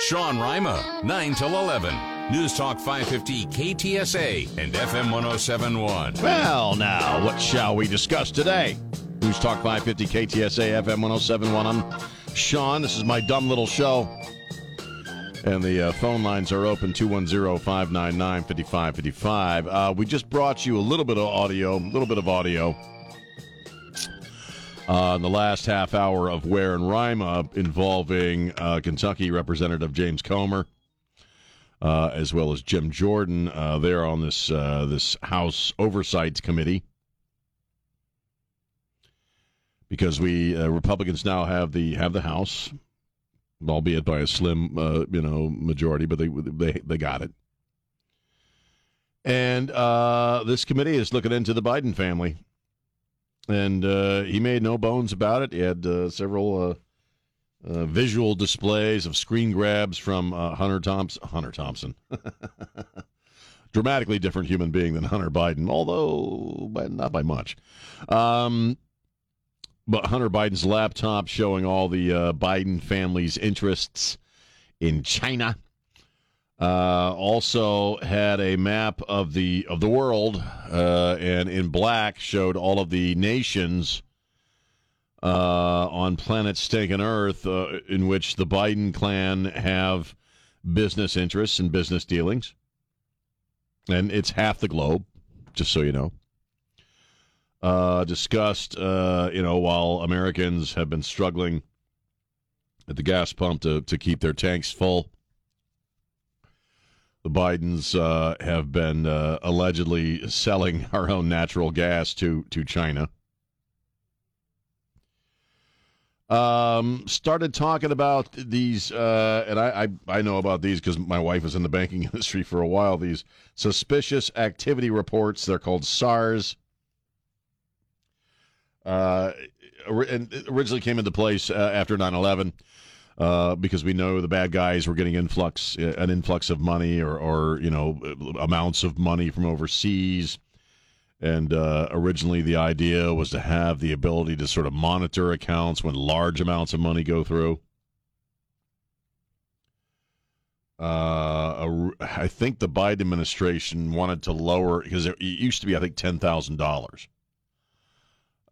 Sean Rima, 9 till 11. News Talk 550 KTSA and FM 1071. Well, now, what shall we discuss today? News Talk 550 KTSA FM 1071. I'm Sean. This is my dumb little show. And the uh, phone lines are open 210 599 5555. Uh, We just brought you a little bit of audio, a little bit of audio uh, the last half hour of Where and Rima involving uh, Kentucky Representative James Comer. Uh, as well as Jim Jordan, uh, they're on this uh, this House Oversight Committee because we uh, Republicans now have the have the House, albeit by a slim uh, you know majority, but they they they got it. And uh, this committee is looking into the Biden family, and uh, he made no bones about it. He had uh, several uh, uh, visual displays of screen grabs from uh, Hunter Thompson. Hunter Thompson. Dramatically different human being than Hunter Biden, although not by much. Um, but Hunter Biden's laptop showing all the uh, Biden family's interests in China. Uh, also had a map of the of the world, uh, and in black showed all of the nations uh, on planet stinking Earth uh, in which the Biden clan have business interests and business dealings, and it's half the globe, just so you know uh, discussed, uh, you know, while Americans have been struggling at the gas pump to, to keep their tanks full. The Bidens uh, have been uh, allegedly selling our own natural gas to, to China. Um, started talking about these, uh, and I, I, I know about these because my wife was in the banking industry for a while. These suspicious activity reports, they're called SARS uh, and originally came into place uh, after 9-11 uh, because we know the bad guys were getting influx uh, an influx of money or, or you know amounts of money from overseas. And uh, originally the idea was to have the ability to sort of monitor accounts when large amounts of money go through. Uh, I think the Biden administration wanted to lower because it used to be, I think, ten thousand dollars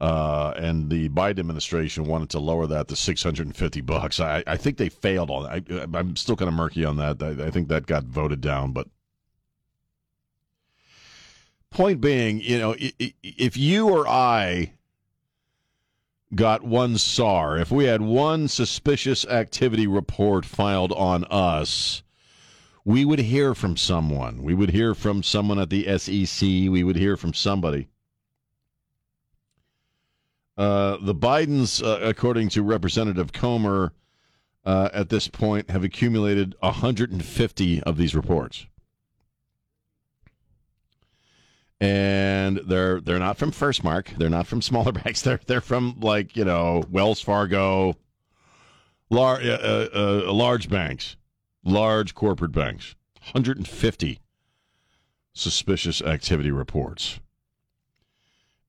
uh, and the Biden administration wanted to lower that to 650 bucks. I, I think they failed on that. I, am still kind of murky on that. I, I, think that got voted down. But point being, you know, if you or I got one SAR, if we had one suspicious activity report filed on us, we would hear from someone. We would hear from someone at the SEC. We would hear from somebody. Uh, the Bidens, uh, according to Representative Comer, uh, at this point have accumulated 150 of these reports. And they're they're not from First Mark. They're not from smaller banks. They're they're from like you know Wells Fargo, large uh, uh, large banks, large corporate banks. 150 suspicious activity reports.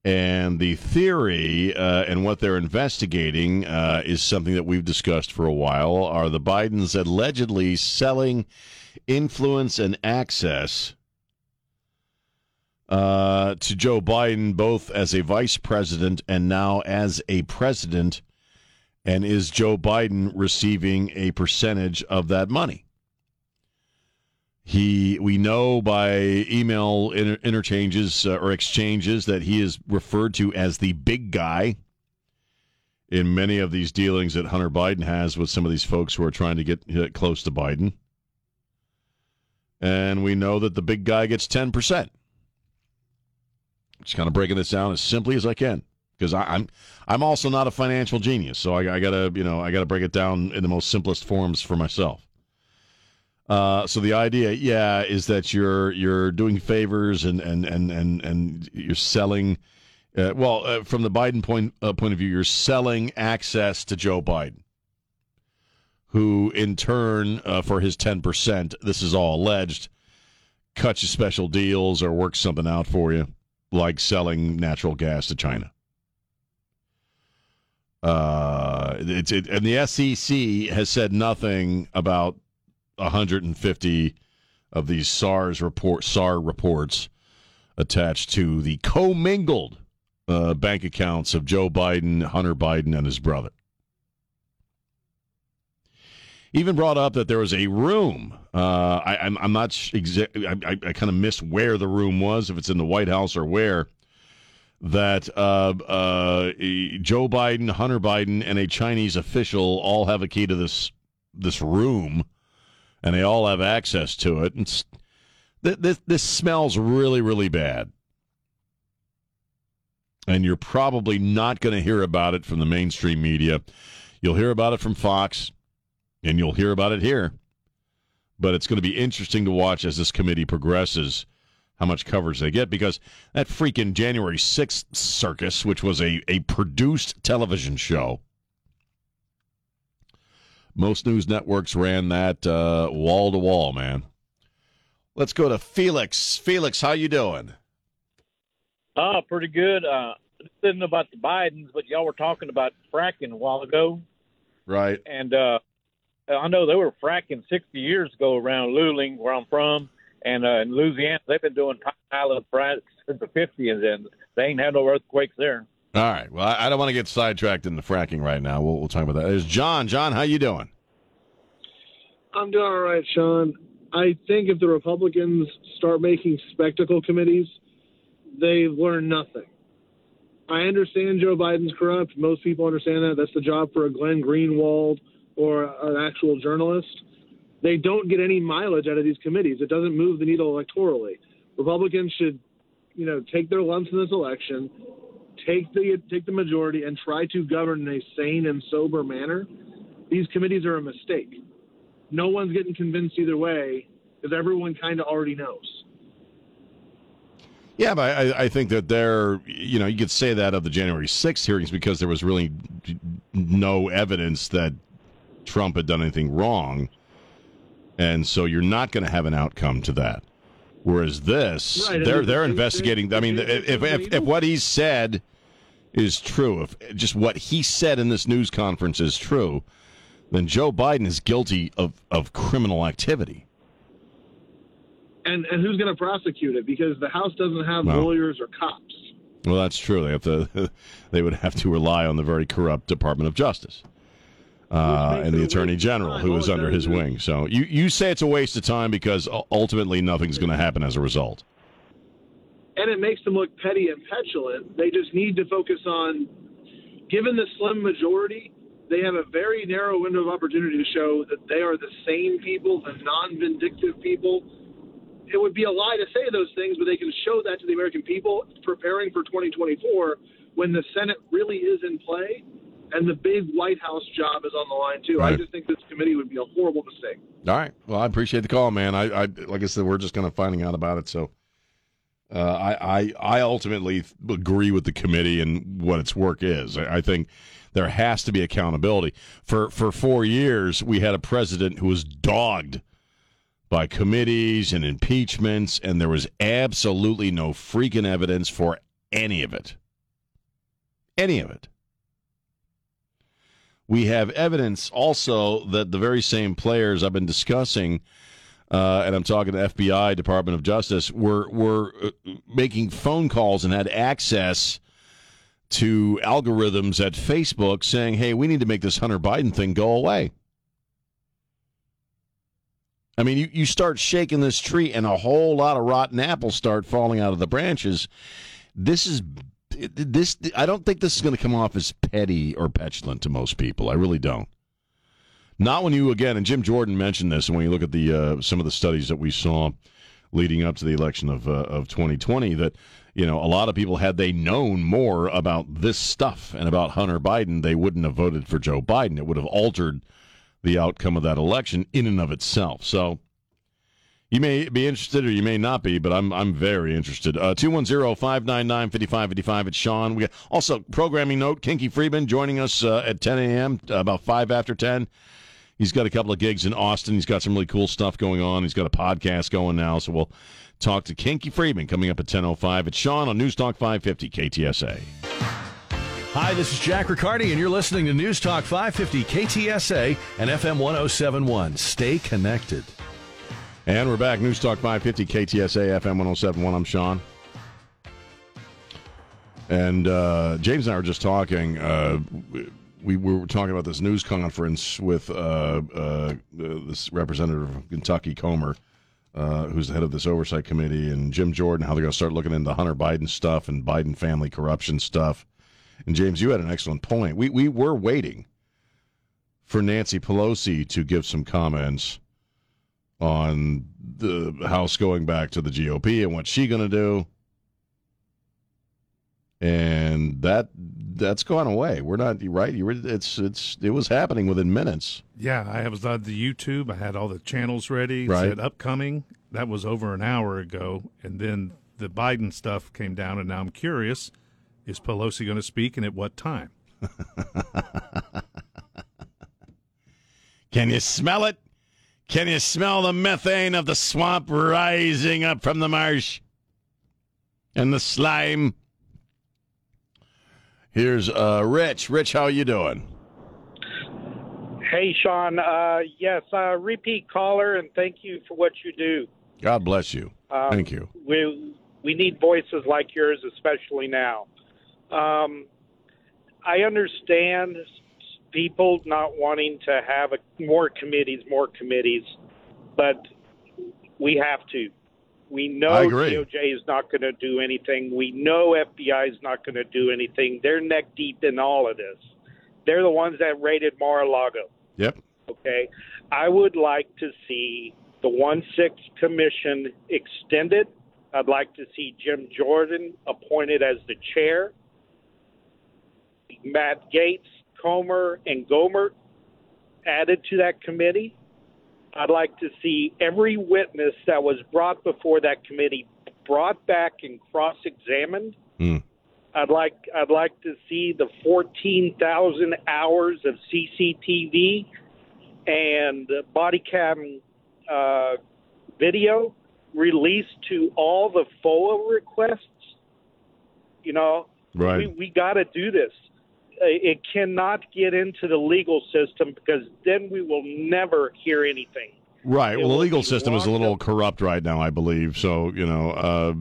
And the theory uh, and what they're investigating uh, is something that we've discussed for a while. Are the Bidens allegedly selling influence and access uh, to Joe Biden, both as a vice president and now as a president? And is Joe Biden receiving a percentage of that money? He, we know by email inter- interchanges uh, or exchanges that he is referred to as the big guy in many of these dealings that Hunter Biden has with some of these folks who are trying to get uh, close to Biden. And we know that the big guy gets 10%. Just kind of breaking this down as simply as I can because I'm I'm also not a financial genius, so I, I, gotta you know I gotta break it down in the most simplest forms for myself. Uh, so the idea, yeah, is that you're you're doing favors and and and and, and you're selling. Uh, well, uh, from the Biden point uh, point of view, you're selling access to Joe Biden, who in turn, uh, for his ten percent, this is all alleged, cuts you special deals or works something out for you, like selling natural gas to China. Uh, it's it, and the SEC has said nothing about 150 of these SARS report SAR reports attached to the commingled uh, bank accounts of Joe Biden, Hunter Biden, and his brother. Even brought up that there was a room. Uh, I, am I'm, I'm not exa- I, I, I kind of missed where the room was, if it's in the White House or where. That uh, uh, Joe Biden, Hunter Biden, and a Chinese official all have a key to this this room, and they all have access to it. And this this smells really really bad and you're probably not going to hear about it from the mainstream media. You'll hear about it from Fox, and you'll hear about it here. But it's going to be interesting to watch as this committee progresses how much coverage they get because that freaking January 6th circus, which was a, a produced television show, most news networks ran that wall to wall, man. Let's go to Felix. Felix, how you doing? Oh, pretty good. Uh, didn't know about the Bidens, but y'all were talking about fracking a while ago. Right. And uh, I know they were fracking 60 years ago around Luling, where I'm from, and uh, in Louisiana they've been doing pilot fracks since the 50s, and they ain't had no earthquakes there. All right. Well, I don't want to get sidetracked into fracking right now. We'll, we'll talk about that. There's John. John, how you doing? I'm doing all right, Sean. I think if the Republicans start making spectacle committees, they learn nothing. I understand Joe Biden's corrupt. Most people understand that. That's the job for a Glenn Greenwald or an actual journalist. They don't get any mileage out of these committees. It doesn't move the needle electorally. Republicans should, you know, take their lumps in this election, take the take the majority, and try to govern in a sane and sober manner. These committees are a mistake. No one's getting convinced either way because everyone kind of already knows. Yeah, but I, I, think that there, you know, you could say that of the January 6th hearings because there was really no evidence that Trump had done anything wrong. And so you're not going to have an outcome to that. Whereas this, right, they're they're investigating. I mean, if, if if what he said is true, if just what he said in this news conference is true, then Joe Biden is guilty of of criminal activity and and who's going to prosecute it? Because the House doesn't have well, lawyers or cops. Well, that's true. They have to. They would have to rely on the very corrupt Department of Justice uh, and the Attorney General, who is under his wing. So you you say it's a waste of time because ultimately nothing's going to happen as a result. And it makes them look petty and petulant. They just need to focus on, given the slim majority, they have a very narrow window of opportunity to show that they are the sane people, the non-vindictive people it would be a lie to say those things, but they can show that to the American people preparing for 2024 when the Senate really is in play and the big White House job is on the line too. Right. I just think this committee would be a horrible mistake. All right. Well, I appreciate the call, man. I, I like I said, we're just kind of finding out about it, so. Uh, I, I I ultimately agree with the committee and what its work is. I, I think there has to be accountability. For for four years, we had a president who was dogged by committees and impeachments, and there was absolutely no freaking evidence for any of it. Any of it. We have evidence also that the very same players I've been discussing, uh, and I'm talking to FBI, Department of Justice, were were uh, making phone calls and had access to algorithms at Facebook saying, "Hey, we need to make this Hunter Biden thing go away." I mean, you, you start shaking this tree, and a whole lot of rotten apples start falling out of the branches. This is this. I don't think this is going to come off as petty or petulant to most people. I really don't. Not when you again, and Jim Jordan mentioned this, and when you look at the uh, some of the studies that we saw leading up to the election of uh, of 2020, that you know a lot of people had they known more about this stuff and about Hunter Biden, they wouldn't have voted for Joe Biden. It would have altered the outcome of that election in and of itself. So you may be interested or you may not be, but I'm I'm very interested. Uh, 210-599-5555. It's Sean. We got also programming note, Kinky Friedman joining us uh, at 10 a.m., about 5 after 10. He's got a couple of gigs in Austin. He's got some really cool stuff going on. He's got a podcast going now, so we'll talk to Kinky Friedman coming up at 10.05. It's Sean on News Talk 550 KTSA. Hi, this is Jack Riccardi, and you're listening to News Talk 550 KTSA and FM 1071. Stay connected. And we're back. News Talk 550 KTSA FM 1071. I'm Sean. And uh, James and I were just talking. Uh, we, we were talking about this news conference with uh, uh this representative of Kentucky, Comer, uh, who's the head of this oversight committee, and Jim Jordan, how they're going to start looking into Hunter Biden stuff and Biden family corruption stuff. And James, you had an excellent point. We we were waiting for Nancy Pelosi to give some comments on the House going back to the GOP and what she going to do. And that that's gone away. We're not right. You were, it's it's it was happening within minutes. Yeah, I was on the YouTube. I had all the channels ready. Right. Said upcoming. That was over an hour ago, and then the Biden stuff came down, and now I'm curious is Pelosi going to speak and at what time? Can you smell it? Can you smell the methane of the swamp rising up from the marsh? And the slime? Here's uh, Rich. Rich, how you doing? Hey, Sean. Uh, yes, uh, repeat caller, and thank you for what you do. God bless you. Um, Thank you. We we need voices like yours, especially now. Um, I understand people not wanting to have a, more committees, more committees, but we have to. We know. DOJ is not going to do anything. We know FBI is not going to do anything. They're neck deep in all of this. They're the ones that raided Mar-a-Lago. Yep. Okay, I would like to see the one six commission extended. I'd like to see Jim Jordan appointed as the chair. Matt Gaetz, Comer, and Gohmert added to that committee. I'd like to see every witness that was brought before that committee brought back and cross-examined. Hmm. I'd like I'd like to see the 14,000 hours of CCTV and body cam uh, video released to all the FOA requests. You know, Right. we, we got to do this. Uh, It cannot get into the legal system because then we will never hear anything. Right. It Well, the legal system is a little up. corrupt right now, I believe. So you know, uh,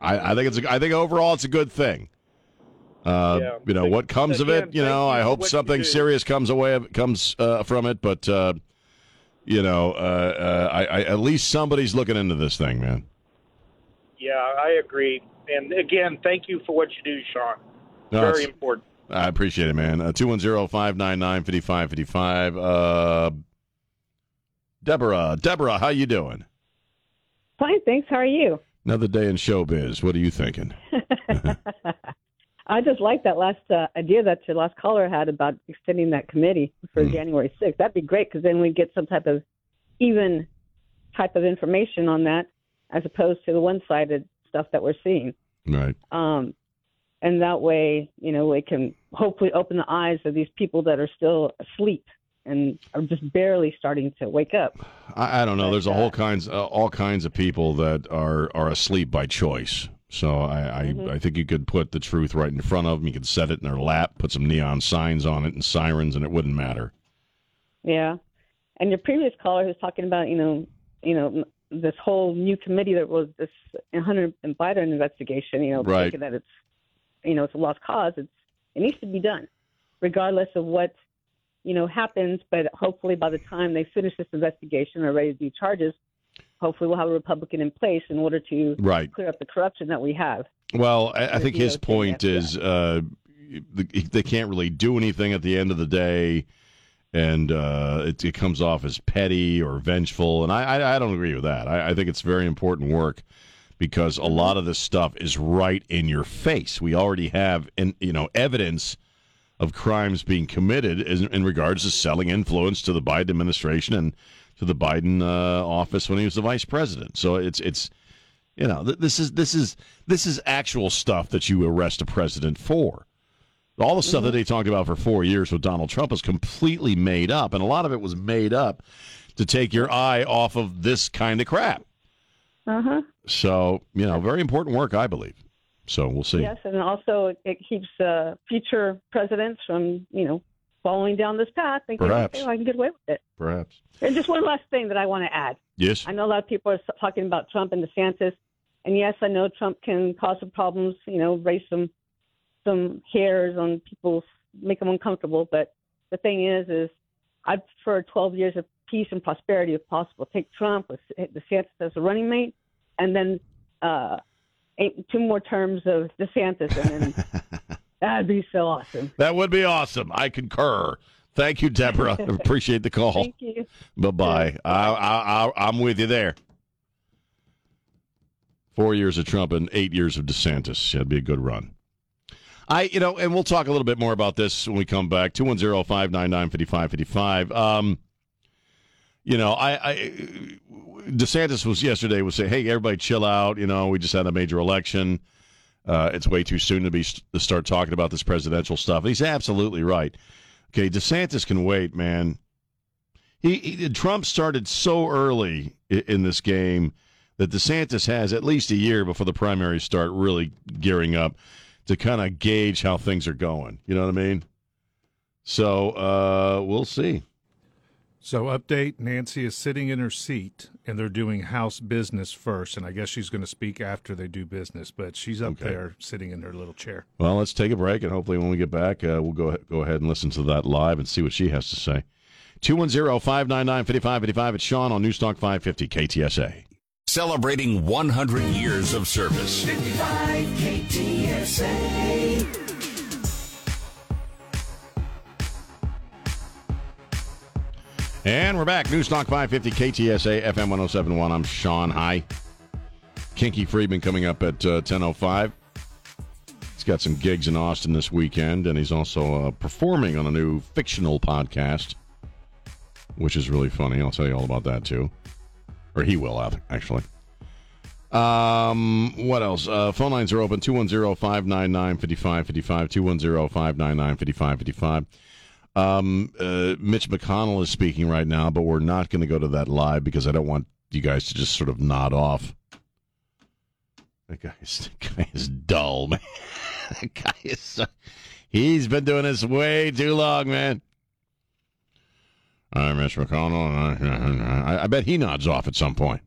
I, I think it's. A, I think overall it's a good thing. Uh, Yeah. You know what comes of it. You know, I hope something serious comes away comes uh, from it. But uh, you know, uh, uh, I, I, at least somebody's looking into this thing, man. Yeah, I agree. And again, thank you for what you do, Sean. No, Very important. I appreciate it, man. Uh, Two one zero five nine nine fifty five fifty five. Uh, Deborah, Deborah, how you doing? Fine, thanks. How are you? Another day in showbiz. What are you thinking? I just like that last uh, idea that your last caller had about extending that committee for Mm. January 6th. That'd be great because then we'd get some type of even type of information on that as opposed to the one-sided stuff that we're seeing. Right. Um, and that way, you know, we can hopefully open the eyes of these people that are still asleep and are just barely starting to wake up. I, I don't know. But, There's a whole uh, kinds, uh, all kinds of people that are are asleep by choice. So I, I, Mhm. I think you could put the truth right in front of them. You could set it in their lap, put some neon signs on it and sirens, and it wouldn't matter. Yeah, and your previous caller was talking about you know you know this whole new committee that was this Hunter and Biden investigation. You know, Right. thinking that it's you know it's a lost cause. It's it needs to be done, regardless of what you know happens. But hopefully, by the time they finish this investigation or raise these charges, hopefully we'll have a Republican in place in order to Right. clear up the corruption that we have. Well, I, I think his point is uh, they can't really do anything at the end of the day, and uh, it, it comes off as petty or vengeful. And I, I, I don't agree with that. I, I think it's very important work because a lot of this stuff is right in your face. We already have, in, you know, evidence of crimes being committed in, in regards to selling influence to the Biden administration and to the Biden uh, office when he was the vice president. So it's it's you know, th- this is this is this is actual stuff that you arrest a president for. All the stuff that they talked about for four years with Donald Trump was completely made up, and a lot of it was made up to take your eye off of this kind of crap. Uh huh. So, you know, very important work, I believe. So we'll see. Yes, and also it, it keeps uh, future presidents from you know following down this path, thinking, Perhaps. okay, well, I can get away with it. Perhaps. And just one last thing that I want to add. Yes. I know a lot of people are talking about Trump and DeSantis, and yes, I know Trump can cause some problems. You know, raise some some hairs on people, make them uncomfortable. But the thing is, is I prefer 12 years of peace and prosperity if possible. Take Trump with DeSantis as a running mate, and then uh, eight, two more terms of DeSantis, and then that'd be so awesome. That would be awesome. I concur. Thank you, Deborah. Appreciate the call. Thank you. Bye bye. I, I, I, I'm with you there. Four years of Trump and eight years of DeSantis. That'd be a good run. I, you know, and we'll talk a little bit more about this when we come back. 210 599 5555. You know, I, I, DeSantis was yesterday was saying, hey, everybody chill out. You know, we just had a major election. Uh, it's way too soon to be to start talking about this presidential stuff. And he's absolutely right. Okay, DeSantis can wait, man. He, he Trump started so early in, in this game that DeSantis has at least a year before the primaries start really gearing up to kind of gauge how things are going. You know what I mean? So uh, we'll see. So, update Nancy is sitting in her seat and they're doing House business first. And I guess she's going to speak after they do business, but she's up Okay. there sitting in her little chair. Well, let's take a break, and hopefully, when we get back, uh, we'll go go ahead and listen to that live and see what she has to say. 210 599 5555. It's Sean on Newstalk 550 KTSA. Celebrating 100 years of service. 55 KTSA. And we're back. Newstalk 550 KTSA FM 1071. I'm Sean. Hi. Kinky Friedman coming up at uh, 10.05. He's got some gigs in Austin this weekend, and he's also uh, performing on a new fictional podcast, which is really funny. I'll tell you all about that, too. Or he will, uh, actually. Um, what else? Uh, phone lines are open 210 599 5555. 210 599 5555. Um, uh, Mitch McConnell is speaking right now, but we're not going to go to that live because I don't want you guys to just sort of nod off. That guy is, that guy is dull, man. that guy is so, he's been doing this way too long, man. Right, Mitch McConnell. I, I bet he nods off at some point.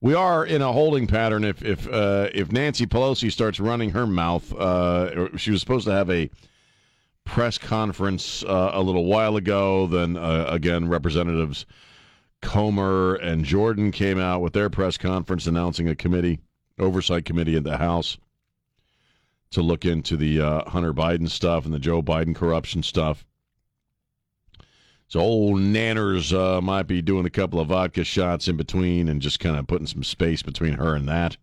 We are in a holding pattern. If if uh, if Nancy Pelosi starts running her mouth, uh, she was supposed to have a press conference uh, a little while ago. Then uh, again, Representatives Comer and Jordan came out with their press conference announcing a committee, oversight committee in the House, to look into the uh, Hunter Biden stuff and the Joe Biden corruption stuff. So old Nanners uh, might be doing a couple of vodka shots in between and just kind of putting some space between her and that.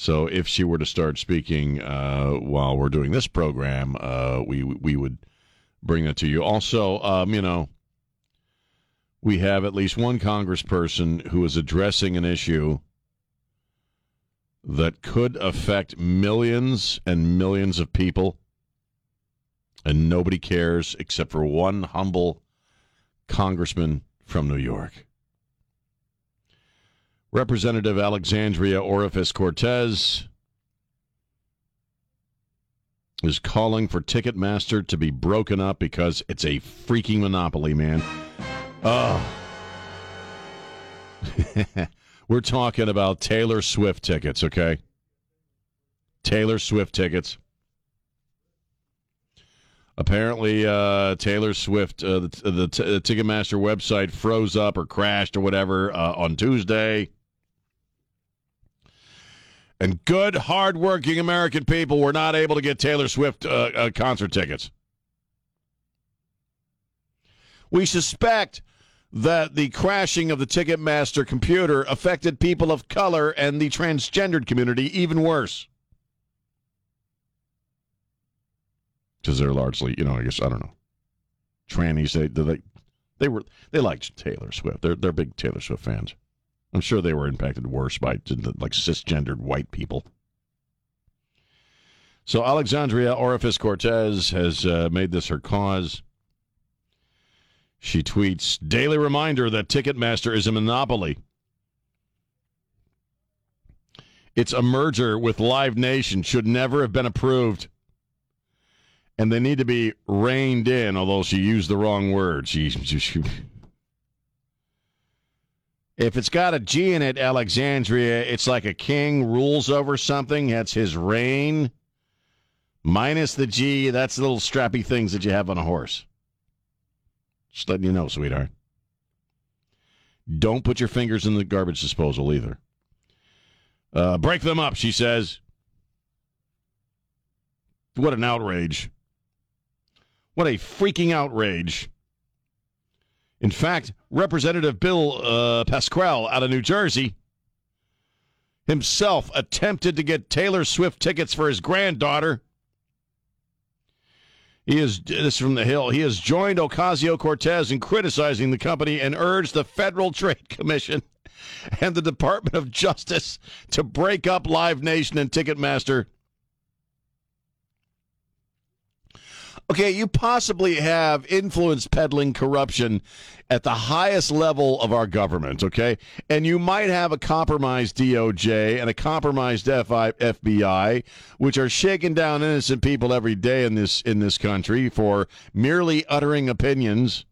So if she were to start speaking uh, while we're doing this program, uh, we we would bring that to you. Also, um, you know, we have at least one congressperson who is addressing an issue that could affect millions and millions of people, and nobody cares except for one humble congressman from New York. Representative Alexandria Orifice Cortez is calling for Ticketmaster to be broken up because it's a freaking monopoly, man. Oh. We're talking about Taylor Swift tickets, okay? Taylor Swift tickets. Apparently, uh, Taylor Swift, uh, the, the, the Ticketmaster website froze up or crashed or whatever uh, on Tuesday. And good, hardworking American people were not able to get Taylor Swift uh, uh, concert tickets. We suspect that the crashing of the Ticketmaster computer affected people of color and the transgendered community even worse. Because they're largely, you know, I guess I don't know, trannies. They they they were they liked Taylor Swift. They're they're big Taylor Swift fans. I'm sure they were impacted worse by like cisgendered white people. So Alexandria Orifice Cortez has uh, made this her cause. She tweets, daily reminder that Ticketmaster is a monopoly. It's a merger with Live Nation. Should never have been approved. And they need to be reined in, although she used the wrong word. She, she, she- if it's got a G in it, Alexandria, it's like a king rules over something. That's his reign. Minus the G, that's the little strappy things that you have on a horse. Just letting you know, sweetheart. Don't put your fingers in the garbage disposal either. Uh, break them up, she says. What an outrage. What a freaking outrage. In fact, Representative Bill uh, Pasquale out of New Jersey himself attempted to get Taylor Swift tickets for his granddaughter. He is this is from the Hill. He has joined Ocasio Cortez in criticizing the company and urged the Federal Trade Commission and the Department of Justice to break up Live Nation and Ticketmaster. Okay, you possibly have influence peddling corruption at the highest level of our government, okay? And you might have a compromised DOJ and a compromised FI, FBI, which are shaking down innocent people every day in this in this country for merely uttering opinions,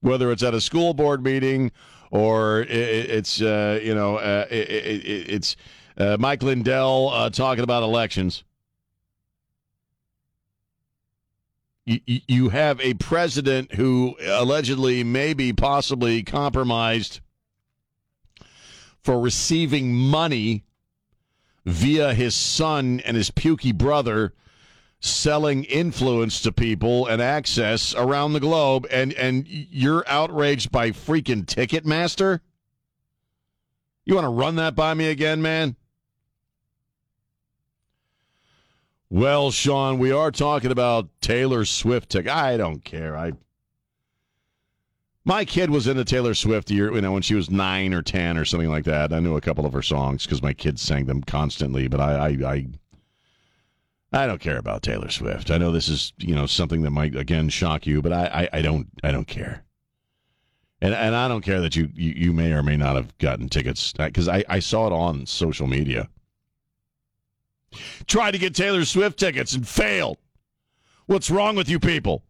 whether it's at a school board meeting or i- i- it's uh, you know uh, i- i- i- it's uh, Mike Lindell uh, talking about elections. You, have a president who allegedly maybe possibly compromised for receiving money via his son and his pukey brother selling influence to people and access around the globe. And and you're outraged by freaking ticketmaster? You want to run that by me again man Well, Sean, we are talking about Taylor Swift. I don't care. I my kid was into Taylor Swift year, you know, when she was nine or ten or something like that. I knew a couple of her songs because my kids sang them constantly. But I, I, I, I don't care about Taylor Swift. I know this is, you know, something that might again shock you, but I, I, I don't, I don't care. And and I don't care that you, you, you may or may not have gotten tickets because I, I saw it on social media tried to get Taylor Swift tickets and failed. What's wrong with you people?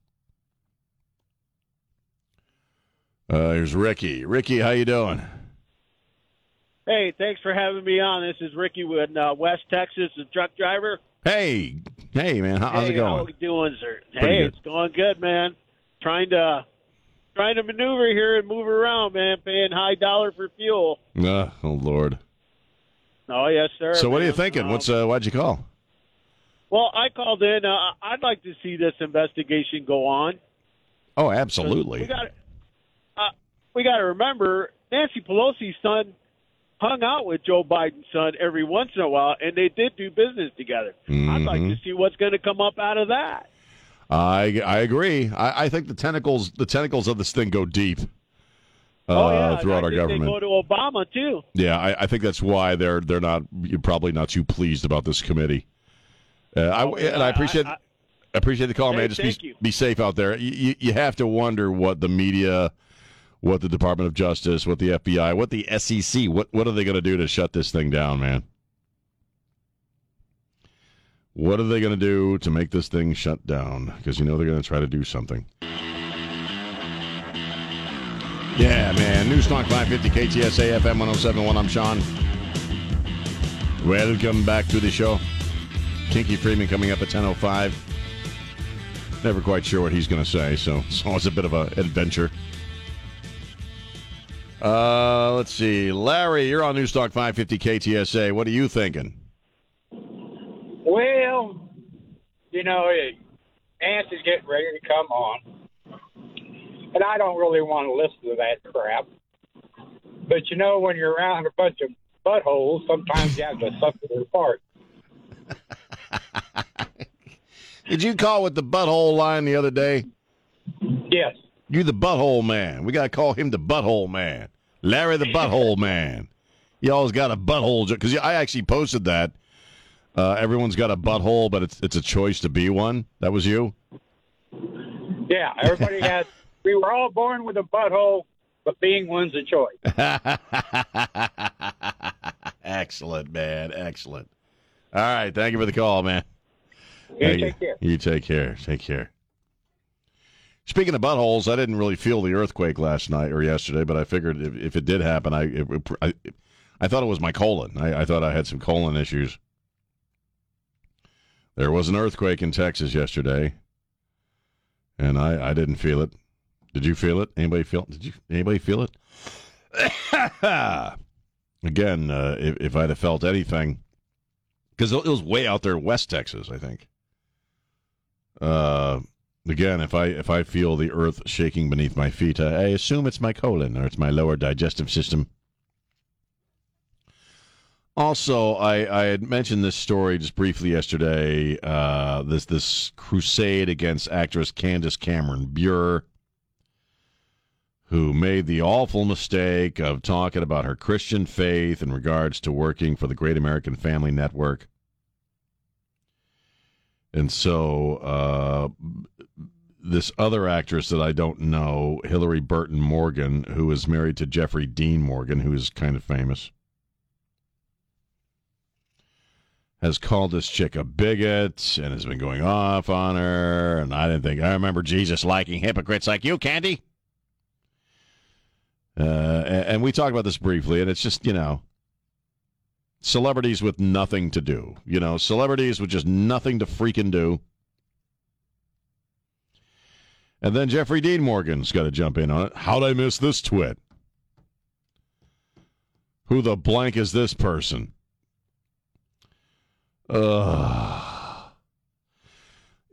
Uh, here's Ricky. Ricky, how you doing? Hey, thanks for having me on. This is Ricky with uh, West Texas, the truck driver. Hey, hey, man, how, how's hey, it going? How we doing, sir? Pretty hey, good. it's going good, man. Trying to trying to maneuver here and move around, man. Paying high dollar for fuel. Uh, oh Lord. Oh yes, sir. So what are you thinking? Um, What's uh, why'd you call? Well, I called in. Uh, I'd like to see this investigation go on. Oh, We absolutely. got uh, we got to remember Nancy Pelosi's son hung out with Joe Biden's son every once in a while, and they did do business together. I'd like to see what's going to come up out of that. I I agree. I, I think the tentacles the tentacles of this thing go deep. Uh, oh yeah, throughout I our think government. They go to Obama too. Yeah, I, I think that's why they're they're not you're probably not too pleased about this committee. Uh, I, Oh, and I appreciate I- appreciate the call, man. Just thank be you. be safe out there. You, you you have to wonder what the media, what the Department of Justice, what the FBI, what the SEC, what what are they going to do to shut this thing down, man? What are they going to do to make this thing shut down? Because you know they're going to try to do something. Yeah, man. News Talk 550 KTSA FM 1071. I'm Sean. Welcome back to the show. Kinky Friedman coming up at 10.05. Never quite sure what he's going to say, so it's always a bit of an adventure. Uh, let's see. Larry, you're on News Talk 550 KTSA. What are you thinking? Well, you know, it, Ants is getting ready to come on, and I don't really want to listen to that crap. But you know, when you're around a bunch of buttholes, sometimes you have to suffer their part. Did you call with the butthole line the other day? Yes. You the butthole man. We got to call him the butthole man. Larry the butthole man. He always got a butthole because I actually posted that. Uh, everyone's got a butthole, but it's it's a choice to be one. That was you. Yeah, everybody has. We were all born with a butthole, but being one's a choice. Excellent, man. Excellent. All right. Thank you for the call, man. You Thank take care. You take care. Take care. Speaking of buttholes, I didn't really feel the earthquake last night or yesterday, but I figured if, if it did happen, I, it, I I thought it was my colon. I, I thought I had some colon issues. There was an earthquake in Texas yesterday, and I, I didn't feel it. Did you feel it? Anybody feel? Did you? Anybody feel it? Again, uh, if, if I'd have felt anything, because it was way out there, West Texas, I think. Uh, again, if I if I feel the earth shaking beneath my feet, I, I assume it's my colon or it's my lower digestive system. Also, I, I had mentioned this story just briefly yesterday. Uh, this this crusade against actress Candace Cameron Bure, who made the awful mistake of talking about her Christian faith in regards to working for the Great American Family Network. And so, uh, this other actress that I don't know, Hilarie Burton Morgan, who is married to Jeffrey Dean Morgan, who is kind of famous. has called this chick a bigot and has been going off on her. And I didn't think I remember Jesus liking hypocrites like you, Candy. Uh, and, and we talked about this briefly, and it's just you know, celebrities with nothing to do. You know, celebrities with just nothing to freaking do. And then Jeffrey Dean Morgan's got to jump in on it. How'd I miss this twit? Who the blank is this person? Uh,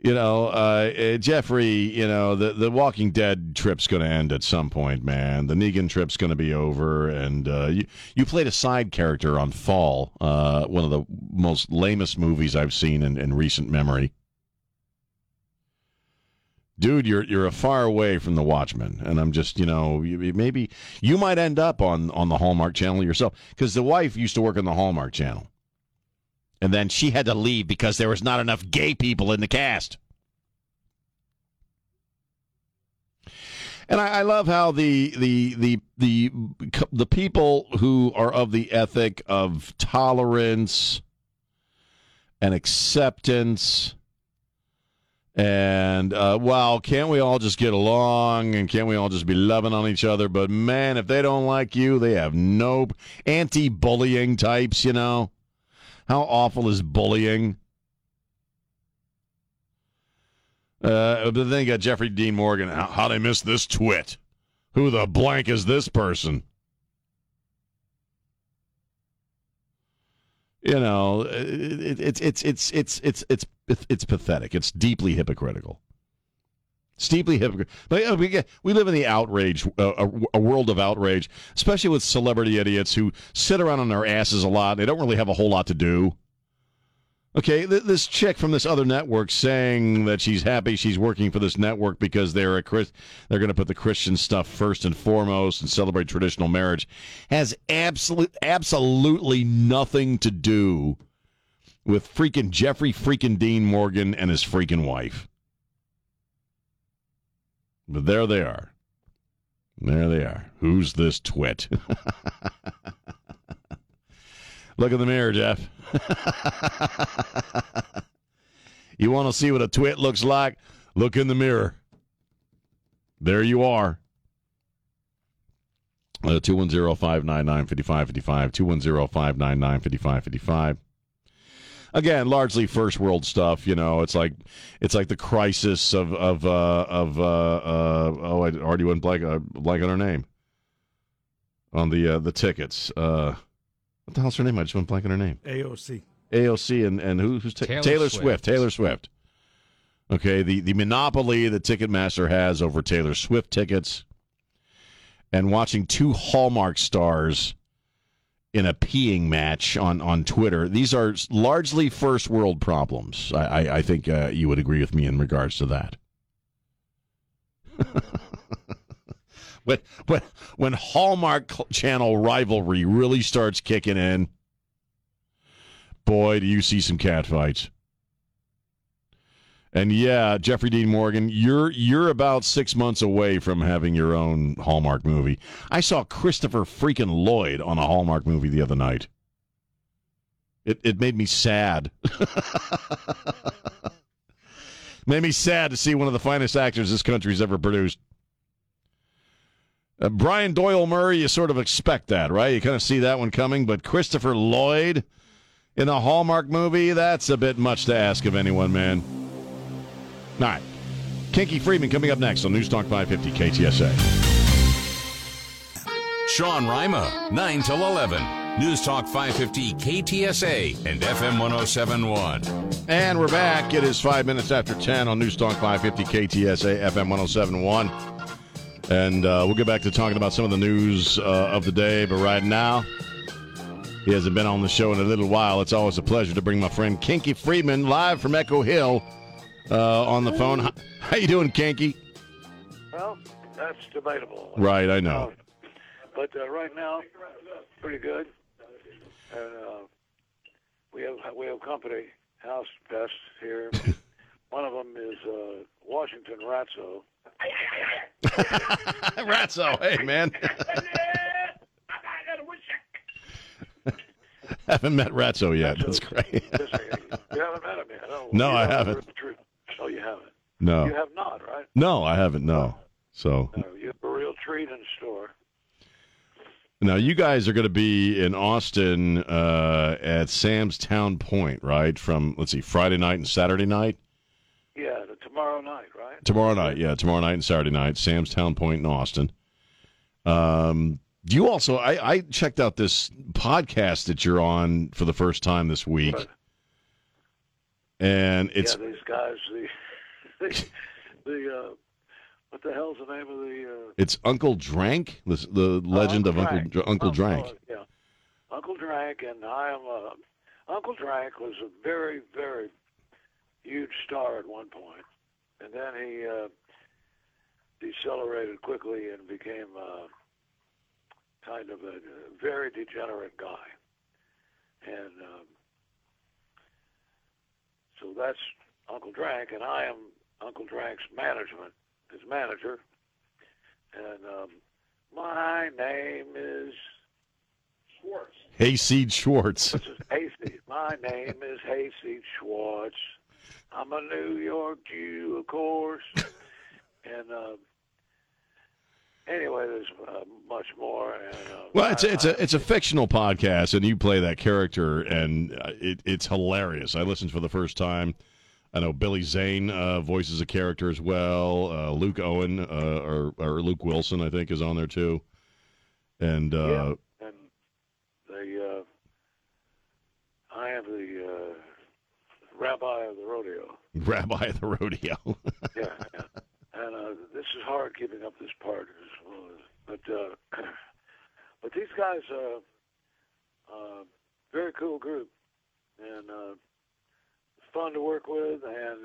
you know, uh, uh, Jeffrey, you know, the, the Walking Dead trip's going to end at some point, man. The Negan trip's going to be over. And uh, you, you played a side character on Fall, uh, one of the most lamest movies I've seen in, in recent memory. Dude, you're you're a far away from the Watchmen, and I'm just you know maybe you might end up on on the Hallmark Channel yourself because the wife used to work on the Hallmark Channel and then she had to leave because there was not enough gay people in the cast. And I, I love how the the the the the people who are of the ethic of tolerance and acceptance and uh, wow, can't we all just get along and can't we all just be loving on each other? But man, if they don't like you, they have no anti-bullying types, you know. How awful is bullying? Uh, but then you got Jeffrey Dean Morgan. How, how'd I miss this twit? Who the blank is this person? You know, it, it's it's it's it's it's it's it's pathetic. It's deeply hypocritical. It's deeply hypocritical. But we we live in the outrage, uh, a, a world of outrage, especially with celebrity idiots who sit around on their asses a lot. They don't really have a whole lot to do. Okay, th- this chick from this other network saying that she's happy she's working for this network because they're a Chris, they're going to put the Christian stuff first and foremost and celebrate traditional marriage has absolute absolutely nothing to do with freaking Jeffrey freaking Dean Morgan and his freaking wife. But there they are. There they are. Who's this twit? Look in the mirror, Jeff. you want to see what a twit looks like? Look in the mirror. There you are. Uh, 210-599-5555, 210-599-5555. Again, largely first world stuff. You know, it's like it's like the crisis of of uh, of uh, uh, oh, I already went blank uh, blank on her name on the uh, the tickets. Uh, what the hell's her name? I just went blank on her name. AOC. AOC and and who, who's ta- Taylor Taylor, Swift. Swift. Taylor Swift. Okay, the the monopoly that Ticketmaster has over Taylor Swift tickets, and watching two Hallmark stars in a peeing match on on Twitter. These are largely first world problems. I I, I think uh, you would agree with me in regards to that. when when when Hallmark Channel rivalry really starts kicking in, boy, do you see some catfights. And yeah, Jeffrey Dean Morgan, you're you're about six months away from having your own Hallmark movie. I saw Christopher freaking Lloyd on a Hallmark movie the other night. It it made me sad. made me sad to see one of the finest actors this country's ever produced. Uh, Brian Doyle Murray, you sort of expect that, right? You kind of see that one coming, but Christopher Lloyd in a Hallmark movie, that's a bit much to ask of anyone, man. All right. Kinky Friedman coming up next on News Talk 550 KTSA. Sean Rima, 9 till 11. News Talk 550 KTSA and FM 1071. And we're back. It is five minutes after 10 on News Talk 550 KTSA FM 1071. And uh, we'll get back to talking about some of the news uh, of the day. But right now, he hasn't been on the show in a little while. It's always a pleasure to bring my friend Kinky Friedman live from Echo Hill uh, on the phone. How, how you doing, Kinky? Well, that's debatable. Right, I know. But uh, right now, pretty good. And uh, we have we have company, house pests here. One of them is uh, Washington Ratso. Ratso, hey man. I haven't met Ratso yet. That's great. you haven't met him yet. No, No, I haven't. No, you haven't. No. You have not, right? No, I haven't. No. So No, you have a real treat in store. now you guys are going to be in Austin uh, at Sam's Town Point, right? From let's see, Friday night and Saturday night. Yeah, tomorrow night, right? Tomorrow night, yeah, tomorrow night and Saturday night, Sam's Town Point in Austin. Um, you also, I, I checked out this podcast that you're on for the first time this week, and it's yeah, these guys, the the, the uh, what the hell's the name of the? Uh, it's Uncle Drank, the, the legend of Uncle Drank. Dr- Uncle Oh, Drank. oh, yeah, Uncle Drank, and I am. Uh, Uncle Drank was a very, very huge star at one point, and then he uh, decelerated quickly and became uh, kind of a, a very degenerate guy, and um, so that's Uncle Drank, and I am Uncle Drank's management, his manager, and um, my name is Schwartz. Hayseed Schwartz. Hayseed. My name is Hayseed Schwartz. I'm a New York Jew, of course. and um, anyway, there's uh, much more. And uh, Well, it's a, it's a it's a fictional podcast, and you play that character, and uh, it, it's hilarious. I listened for the first time. I know Billy Zane uh, voices a character as well. Uh, Luke Owen uh, or or Luke Wilson, I think, is on there too. And uh, and the uh, I am the uh, rabbi of the rodeo. Rabbi of the Rodeo. yeah, yeah. And uh, this is hard keeping up this part but uh, but these guys are uh, very cool group and uh, fun to work with. And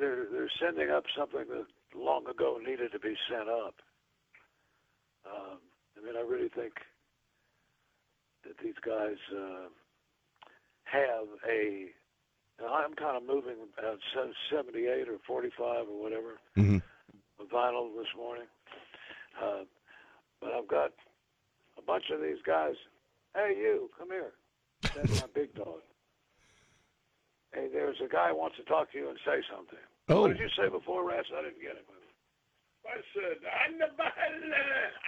they're they're sending up something that long ago needed to be sent up. Um, I mean, I really think that these guys uh, have a. Now, I'm kind of moving at 78 or 45 or whatever Mhm. vinyl this morning. Uh, but I've got a bunch of these guys. Hey, you, come here. That's my big dog. Hey, there's a guy who wants to talk to you and say something. Oh. What did you say before, Rats? I didn't get it. I said, Andabahala,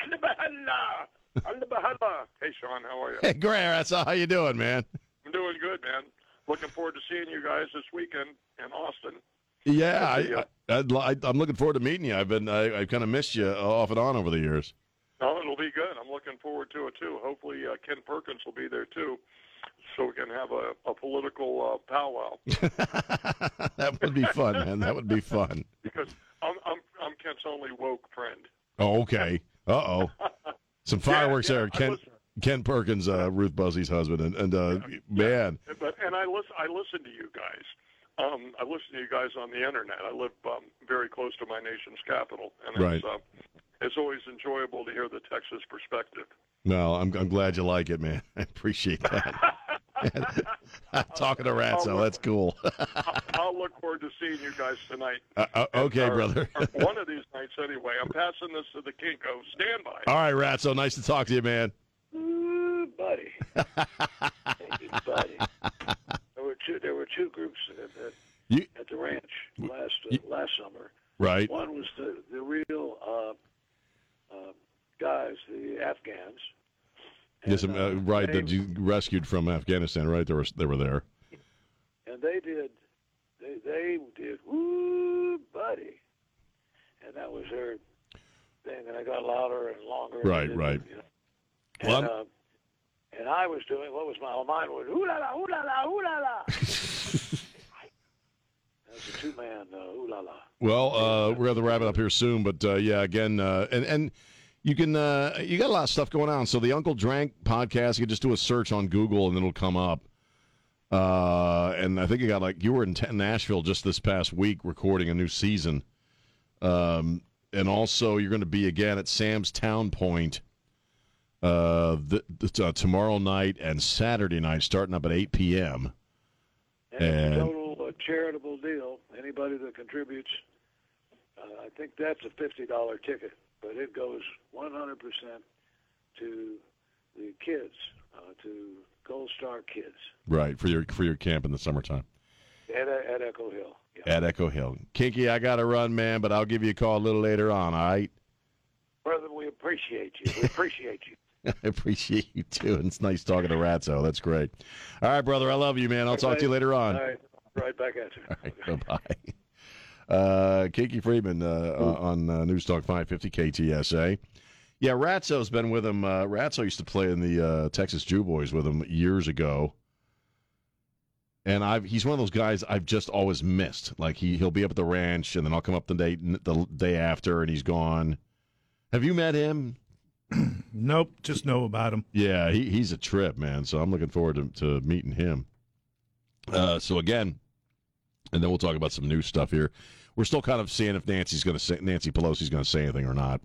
Andabahala, Andabahala. Hey, Sean, how are you? hey, that's how you doing, man? I'm doing good, man. Looking forward to seeing you guys this weekend in Austin. Yeah, Good to see I, I, I'm looking forward to meeting you. I've been I, I've kind of missed you off and on over the years. Oh, it'll be good. I'm looking forward to it too. Hopefully, uh, Kent Perkins will be there too, so we can have a, a political uh, powwow. that would be fun, man. That would be fun. because I'm I'm I'm Kent's only woke friend. Oh, okay. Uh oh. Some fireworks yeah, there. I Ken listen- Kent Perkins, uh, Ruth Buzzi's husband, and, and uh, man, But and I listen I listen to you guys. Um, I listen to you guys on the internet. I live um, very close to my nation's capital, and Right. it's uh, it's always enjoyable to hear the Texas perspective. no, I'm I'm glad you like it, man. I appreciate that. Talking to Ratso, that's cool. I'll, I'll look forward to seeing you guys tonight. Uh, uh, okay, Or- brother. one of these nights, anyway. I'm passing this to the Kinko. Stand by. All right, Ratso, nice to talk to you, man. Buddy. hey, buddy. There were two. There were two groups at, at, You- at the ranch last uh, last summer. Right. One was the the real uh, uh, guys, the Afghans. Yes, um, uh, right. they- That you rescued from Afghanistan, right? They were they were there. and they did they they did woo buddy and that was their thing and it got louder and longer Right, and, right. you know. Well, and, uh, and I was doing what was my mine was ooh la la ooh la la ooh la la that was a two man uh, ooh la la Well, uh, we're going to wrap it up here soon, but uh, yeah, again, uh, and and you can uh, you got a lot of stuff going on. So the Uncle Drank podcast, you can just do a search on Google and it'll come up. Uh, and I think you got like you were in Nashville just this past week recording a new season, um, and also you're going to be again at Sam's Town Point uh, th- th- uh, tomorrow night and Saturday night, starting up at 8 p.m. and, a And total uh, charitable deal anybody that contributes uh, I think that's a fifty dollar ticket but it goes one hundred percent to the kids uh, to Gold Star Kids right for your for your camp in the summertime. at, at Echo Hill. at Echo Hill. Kinky, I got to run, man, but I'll give you a call a little later on, all right? Brother, we appreciate you. We appreciate you. I appreciate you too. And it's nice talking to Ratso. That's great. All right, brother. I love you, man. I'll talk to you later on. All right, right back at you. All right, bye-bye. Uh, Kinky Friedman uh, uh, on uh, News Talk 550 KTSA. Yeah, Ratso's been with him. Uh, Ratso used to play in the uh, Texas Jewboys with him years ago. And I've he's one of those guys I've just always missed. Like he he'll be up at the ranch, and then I'll come up the day the day after, and he's gone. Have you met him? nope, just know about him. Yeah, he, he's a trip, man. So I'm looking forward to, to meeting him. Uh, so again, and then we'll talk about some new stuff here. We're still kind of seeing if Nancy's going to say Nancy Pelosi's going to say anything or not.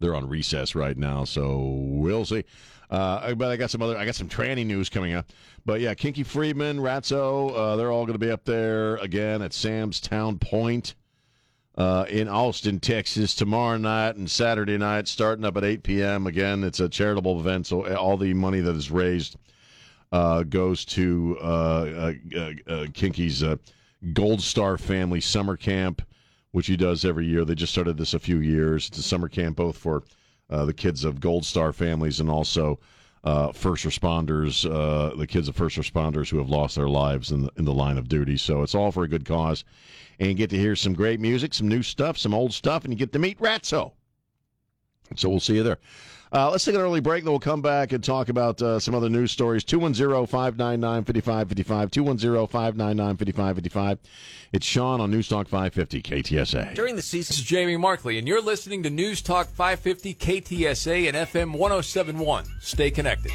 They're on recess right now, so we'll see. Uh, but I got some other, I got some tranny news coming up. But yeah, Kinky Friedman, Ratso, uh, they're all going to be up there again at Sam's Town Point uh, in Austin, Texas, tomorrow night and Saturday night, starting up at 8 p.m. Again, it's a charitable event, so all the money that is raised uh, goes to uh, uh, uh, uh, Kinky's Gold Star Family Summer Camp, which he does every year. They just started this a few years. It's a summer camp both for the kids of Gold Star families and also uh, first responders, uh, the kids of first responders who have lost their lives in the, in the line of duty. So it's all for a good cause. And you get to hear some great music, some new stuff, some old stuff, and you get to meet Ratso. So we'll see you there. Uh, let's take an early break, then we'll come back and talk about uh, some other news stories. 210 599 5555. 210 599 5555. It's Sean on Newstalk 550 KTSA. During the season, this is Jamie Markley, and you're listening to News Talk 550 KTSA and FM 1071. Stay connected.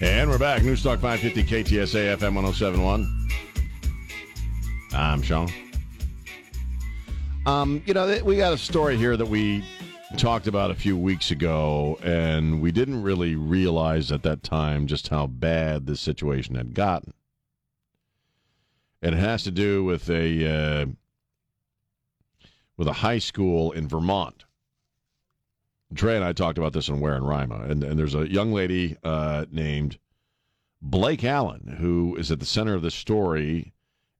And we're back. Newstalk 550 KTSA FM 1071. I'm Sean. Um, you know, we got a story here that we talked about a few weeks ago, and we didn't really realize at that time just how bad this situation had gotten. And it has to do with a uh, with a high school in Vermont. Trey and I talked about this in Where and Rima, and, and there's a young lady uh, named Blake Allen who is at the center of this story,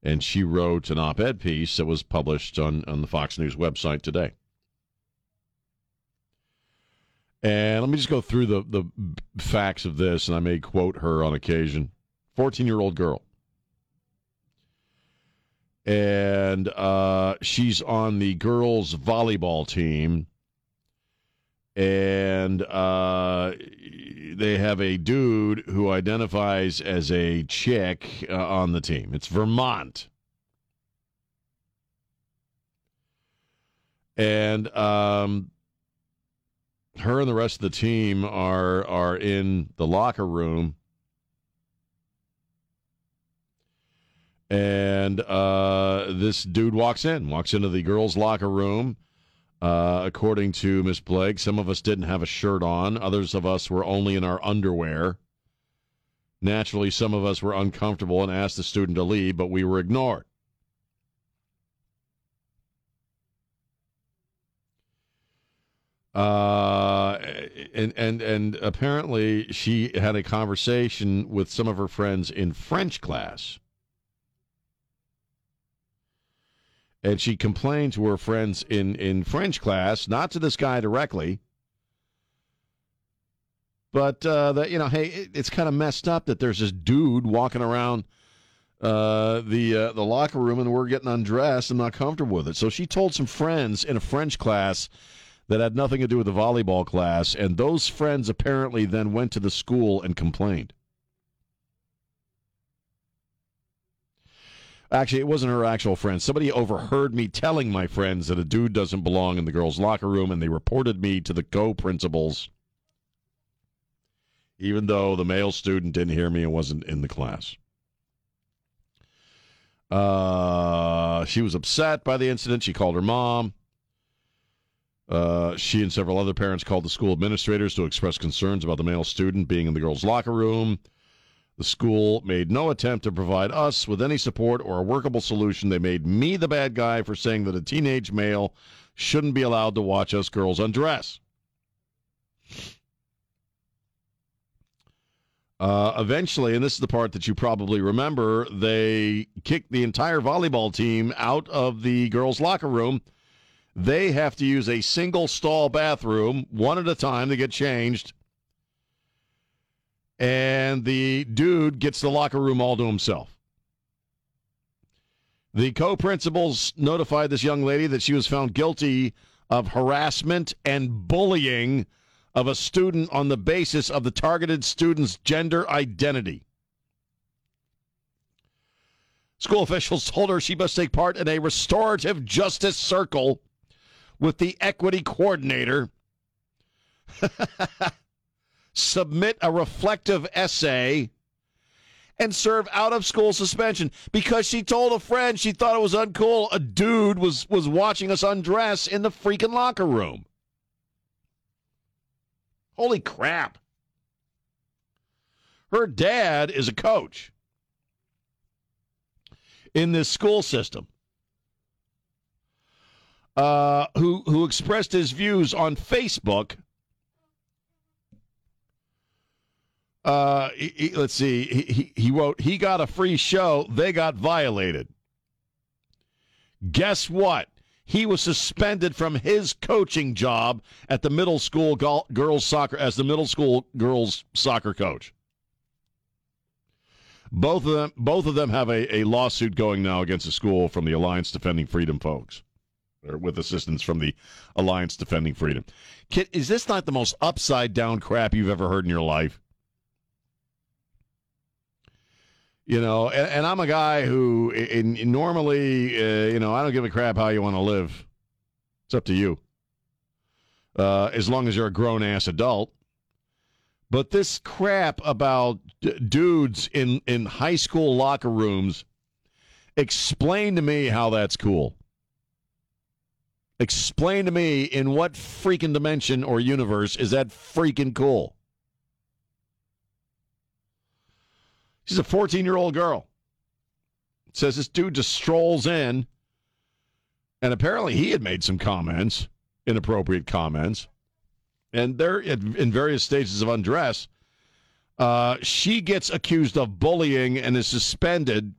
and she wrote an op-ed piece that was published on, on the Fox News website today. And let me just go through the, the facts of this, and I may quote her on occasion. 14 year old girl. And uh, she's on the girls' volleyball team and uh, they have a dude who identifies as a chick uh, on the team. It's Vermont. And um, her and the rest of the team are are in the locker room. And uh, this dude walks in, walks into the girls' locker room. Uh, according to Miss Blake, some of us didn't have a shirt on. Others of us were only in our underwear. Naturally, some of us were uncomfortable and asked the student to leave, but we were ignored. Uh, and and and apparently she had a conversation with some of her friends in French class. And she complained to her friends in, in French class, not to this guy directly, but uh, that you know, hey, it, it's kind of messed up that there's this dude walking around uh, the uh, the locker room and we're getting undressed. I'm not comfortable with it. So she told some friends in a French class that had nothing to do with the volleyball class, and those friends apparently then went to the school and complained. Actually, it wasn't her actual friends. Somebody overheard me telling my friends that a dude doesn't belong in the girls' locker room, and they reported me to the co principals, even though the male student didn't hear me and wasn't in the class. Uh, she was upset by the incident. She called her mom. Uh, she and several other parents called the school administrators to express concerns about the male student being in the girls' locker room. The school made no attempt to provide us with any support or a workable solution. They made me the bad guy for saying that a teenage male shouldn't be allowed to watch us girls undress. Uh, eventually, and this is the part that you probably remember, they kicked the entire volleyball team out of the girls' locker room. They have to use a single stall bathroom, one at a time, to get changed. And the dude gets the locker room all to himself. The co principals notified this young lady that she was found guilty of harassment and bullying of a student on the basis of the targeted student's gender identity. School officials told her she must take part in a restorative justice circle with the equity coordinator, submit a reflective essay, and serve out of school suspension because she told a friend she thought it was uncool a dude was was watching us undress in the freaking locker room. Holy crap. Her dad is a coach in this school system uh, who, who expressed his views on Facebook. Uh, he, he, let's see. He, he, he wrote, he got a free show. They got violated. Guess what? he was suspended from his coaching job at the middle school girls soccer as the middle school girls soccer coach. Both of them, both of them have a, a lawsuit going now against the school from the Alliance Defending Freedom folks, or with assistance from the Alliance Defending Freedom. Kit, is this not the most upside down crap you've ever heard in your life? You know, and, and I'm a guy who in, in normally, uh, you know, I don't give a crap how you want to live. It's up to you. Uh, as long as you're a grown ass adult. But this crap about d- dudes in, in high school locker rooms, explain to me how that's cool. Explain to me in what freaking dimension or universe is that freaking cool? She's a 14 year old girl. says this dude just strolls in, and apparently he had made some comments, inappropriate comments, and they're in various stages of undress. Uh, she gets accused of bullying and is suspended,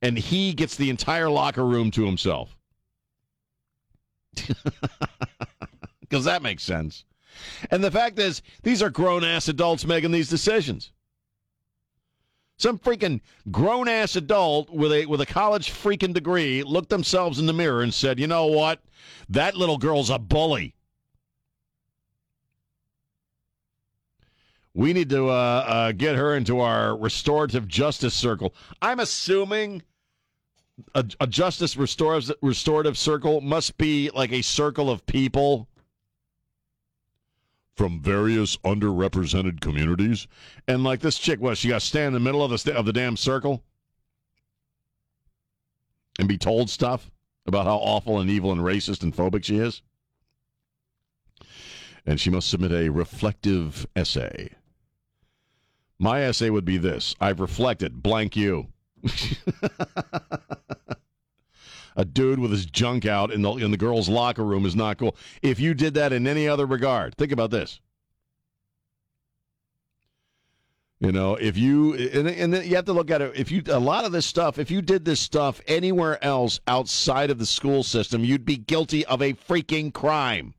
and he gets the entire locker room to himself. Because that makes sense. And the fact is, these are grown ass adults making these decisions. Some freaking grown ass adult with a with a college freaking degree looked themselves in the mirror and said, "You know what? That little girl's a bully." We need to uh, uh, get her into our restorative justice circle. I'm assuming a, a justice restorative restorative circle must be like a circle of people from various underrepresented communities. And like this chick, what she got to stand in the middle of the st- of the damn circle and be told stuff about how awful and evil and racist and phobic she is. And she must submit a reflective essay. My essay would be this: I've reflected blank you. a dude with his junk out in the in the girls' locker room is not cool. If you did that in any other regard, think about this. You know, if you and, and you have to look at it. If you a lot of this stuff, if you did this stuff anywhere else outside of the school system, you'd be guilty of a freaking crime.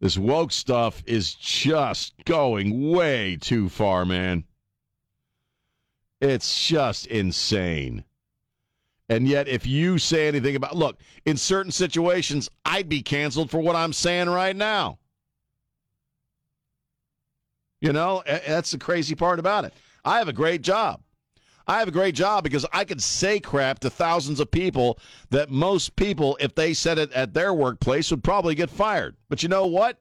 This woke stuff is just going way too far, man. It's just insane. And yet, if you say anything about, look, in certain situations, I'd be canceled for what I'm saying right now. You know, that's the crazy part about it. I have a great job. I have a great job because I could say crap to thousands of people that most people, if they said it at their workplace, would probably get fired. But you know what?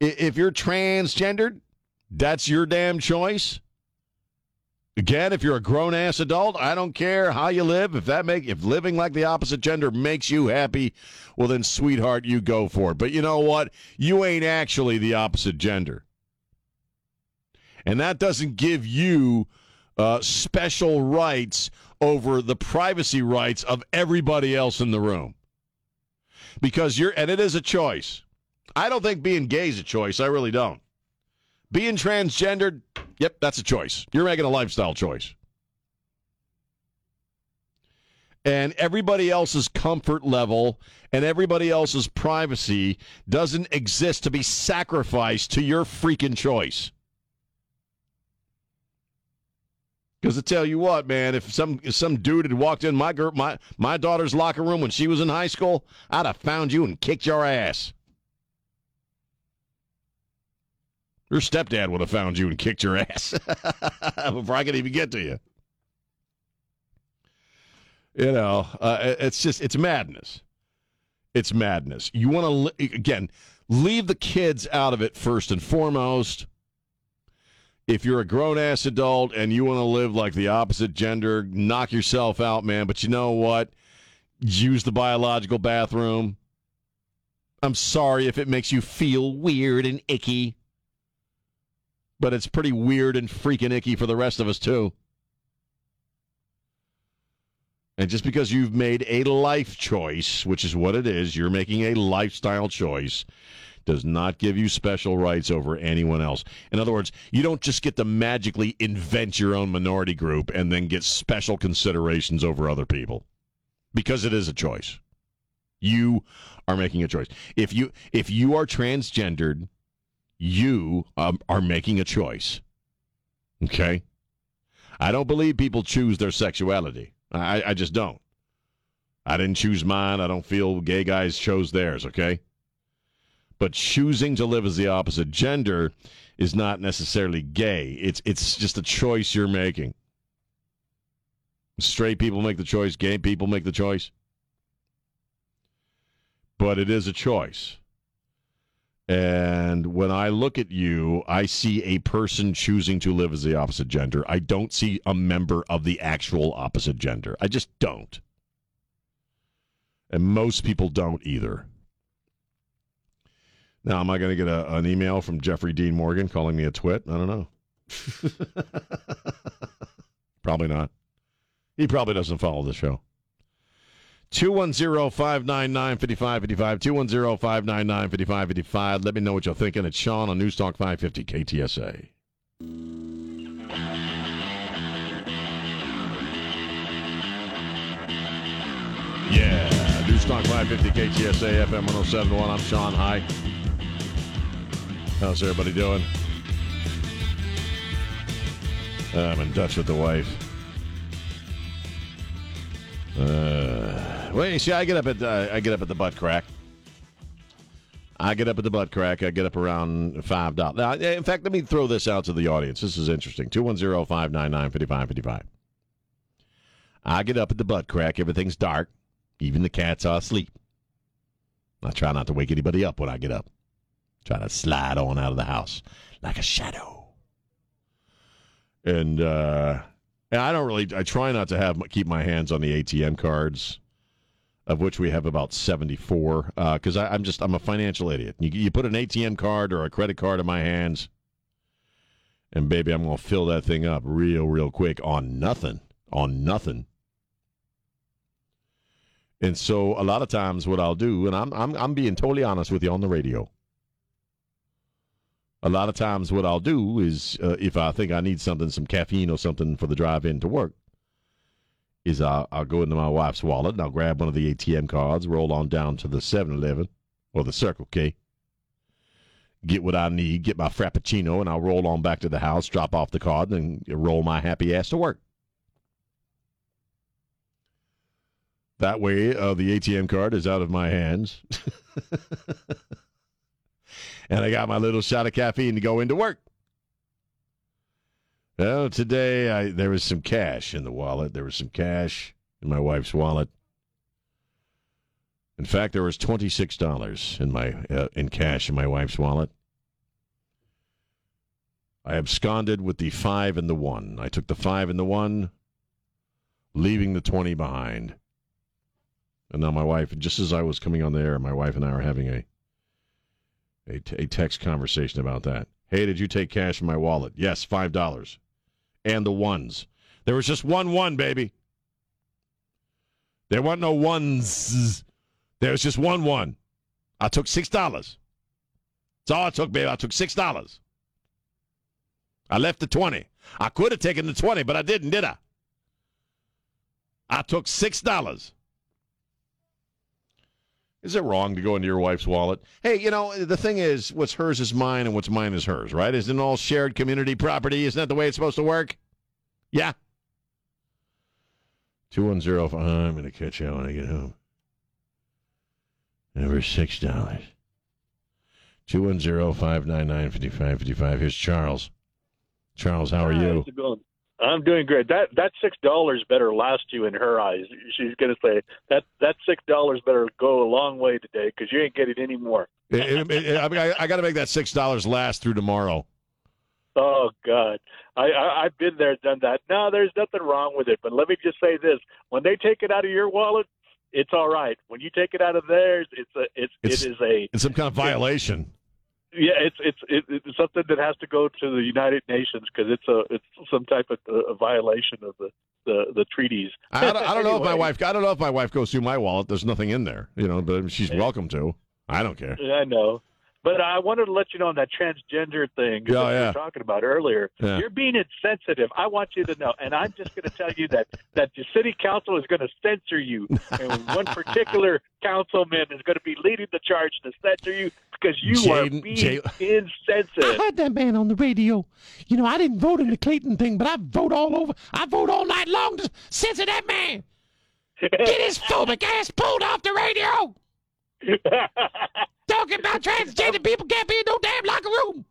If you're transgendered, that's your damn choice. Again, if you're a grown ass adult, I don't care how you live. If that make if living like the opposite gender makes you happy, well then sweetheart, you go for it. But you know what? You ain't actually the opposite gender. And that doesn't give you uh, special rights over the privacy rights of everybody else in the room. Because you're, and it is a choice. I don't think being gay is a choice. I really don't. Being transgendered, yep, that's a choice. You're making a lifestyle choice. And everybody else's comfort level and everybody else's privacy doesn't exist to be sacrificed to your freaking choice. Because to tell you what, man, if some if some dude had walked in my girl, my my daughter's locker room when she was in high school, I'd have found you and kicked your ass. Your stepdad would have found you and kicked your ass before I could even get to you. You know, uh, it's just it's madness. It's madness. You want to again leave the kids out of it first and foremost. If you're a grown ass adult and you want to live like the opposite gender, knock yourself out, man. But you know what? Use the biological bathroom. I'm sorry if it makes you feel weird and icky but it's pretty weird and freaking icky for the rest of us, too. And just because you've made a life choice, which is what it is, you're making a lifestyle choice, does not give you special rights over anyone else. In other words, you don't just get to magically invent your own minority group and then get special considerations over other people because it is a choice. You are making a choice. If you if you are transgendered you um, are making a choice. Okay? I don't believe people choose their sexuality. I, I just don't. I didn't choose mine. I don't feel gay guys chose theirs, okay? But choosing to live as the opposite gender is not necessarily gay. It's it's just a choice you're making. Straight people make the choice, gay people make the choice. But it is a choice. And when I look at you, I see a person choosing to live as the opposite gender. I don't see a member of the actual opposite gender. I just don't. And most people don't either. Now, am I going to get a, an email from Jeffrey Dean Morgan calling me a twit? I don't know. probably not. He probably doesn't follow the show. 210 599 5555. 210 599 5555. Let me know what you're thinking. It's Sean on News Talk 550 KTSA. Yeah, News Talk 550 KTSA FM 1071. I'm Sean. Hi. How's everybody doing? I'm in Dutch with the wife. Uh, well, see, I get up at uh, I get up at the butt crack. I get up at the butt crack. I get up around five dollars. Now, in fact, let me throw this out to the audience. This is interesting. 210-599-5555. I get up at the butt crack. Everything's dark. Even the cats are asleep. I try not to wake anybody up when I get up. Try to slide on out of the house like a shadow. And uh, and I don't really. I try not to have keep my hands on the ATM cards, of which we have about seventy four. Because uh, I'm just I'm a financial idiot. You, you put an ATM card or a credit card in my hands, and baby, I'm gonna fill that thing up real real quick on nothing on nothing. And so a lot of times what I'll do, and I'm I'm I'm being totally honest with you on the radio. A lot of times what I'll do is uh, if I think I need something, some caffeine or something for the drive in to work, is I'll, I'll go into my wife's wallet and I'll grab one of the ATM cards, roll on down to the 7-Eleven or the Circle K, get what I need, get my Frappuccino, and I'll roll on back to the house, drop off the card, and roll my happy ass to work. That way, uh, the ATM card is out of my hands. and I got my little shot of caffeine to go into work. Well, today I, there was some cash in the wallet. There was some cash in my wife's wallet. In fact, there was twenty six dollars in my uh, in cash in my wife's wallet. I absconded with the five and the one. I took the five and the one, leaving the twenty behind. And now my wife, just as I was coming on the air, my wife and I are having a a, t- a text conversation about that. Hey, did you take cash from my wallet? Yes, five dollars, and the ones. There was just one one, baby. There weren't no ones. There was just one one. I took six dollars. That's all I took, baby. I took six dollars. I left the twenty. I could have taken the twenty, but I didn't, did I? I took six dollars. Is it wrong to go into your wife's wallet? Hey, you know, the thing is, what's hers is mine and what's mine is hers, right? Isn't it all shared community property? Isn't that the way it's supposed to work? Yeah. 210 I'm going to catch you when I get home. Number $6. 210 599 5555. Here's Charles. Charles, how are you? How's it going? I'm doing great. That that six dollars better last you in her eyes. She's going to say that that six dollars better go a long way today because you ain't getting any more. It- it- it- I, mean, I, I got to make that $6 last through tomorrow. Oh God, I, I I've been there, done that. No, there's nothing wrong with it. But let me just say this: when they take it out of your wallet, it's all right. When you take it out of theirs, it's a it's, It's- it is a It's some kind of violation. Yeah, it's it's it's something that has to go to the United Nations because it's a it's some type of uh, a violation of the the, the treaties. I don't, I don't know if my wife. I don't know if my wife goes through my wallet. There's nothing in there, you know. But she's welcome to. I don't care. I know. But I wanted to let you know on that transgender thing that Yeah, we were talking about earlier. Yeah. You're being insensitive. I want you to know, and I'm just going to tell you that that the city council is going to censor you, and one particular councilman is going to be leading the charge to censor you because you Jaden- are being Jay- I heard that man on the radio. You know, I didn't vote in the Clayton thing, but I vote all over. I vote all night long to censor that man. Get his phobic ass pulled off the radio. Talking about transgender people can't be in no damn locker room.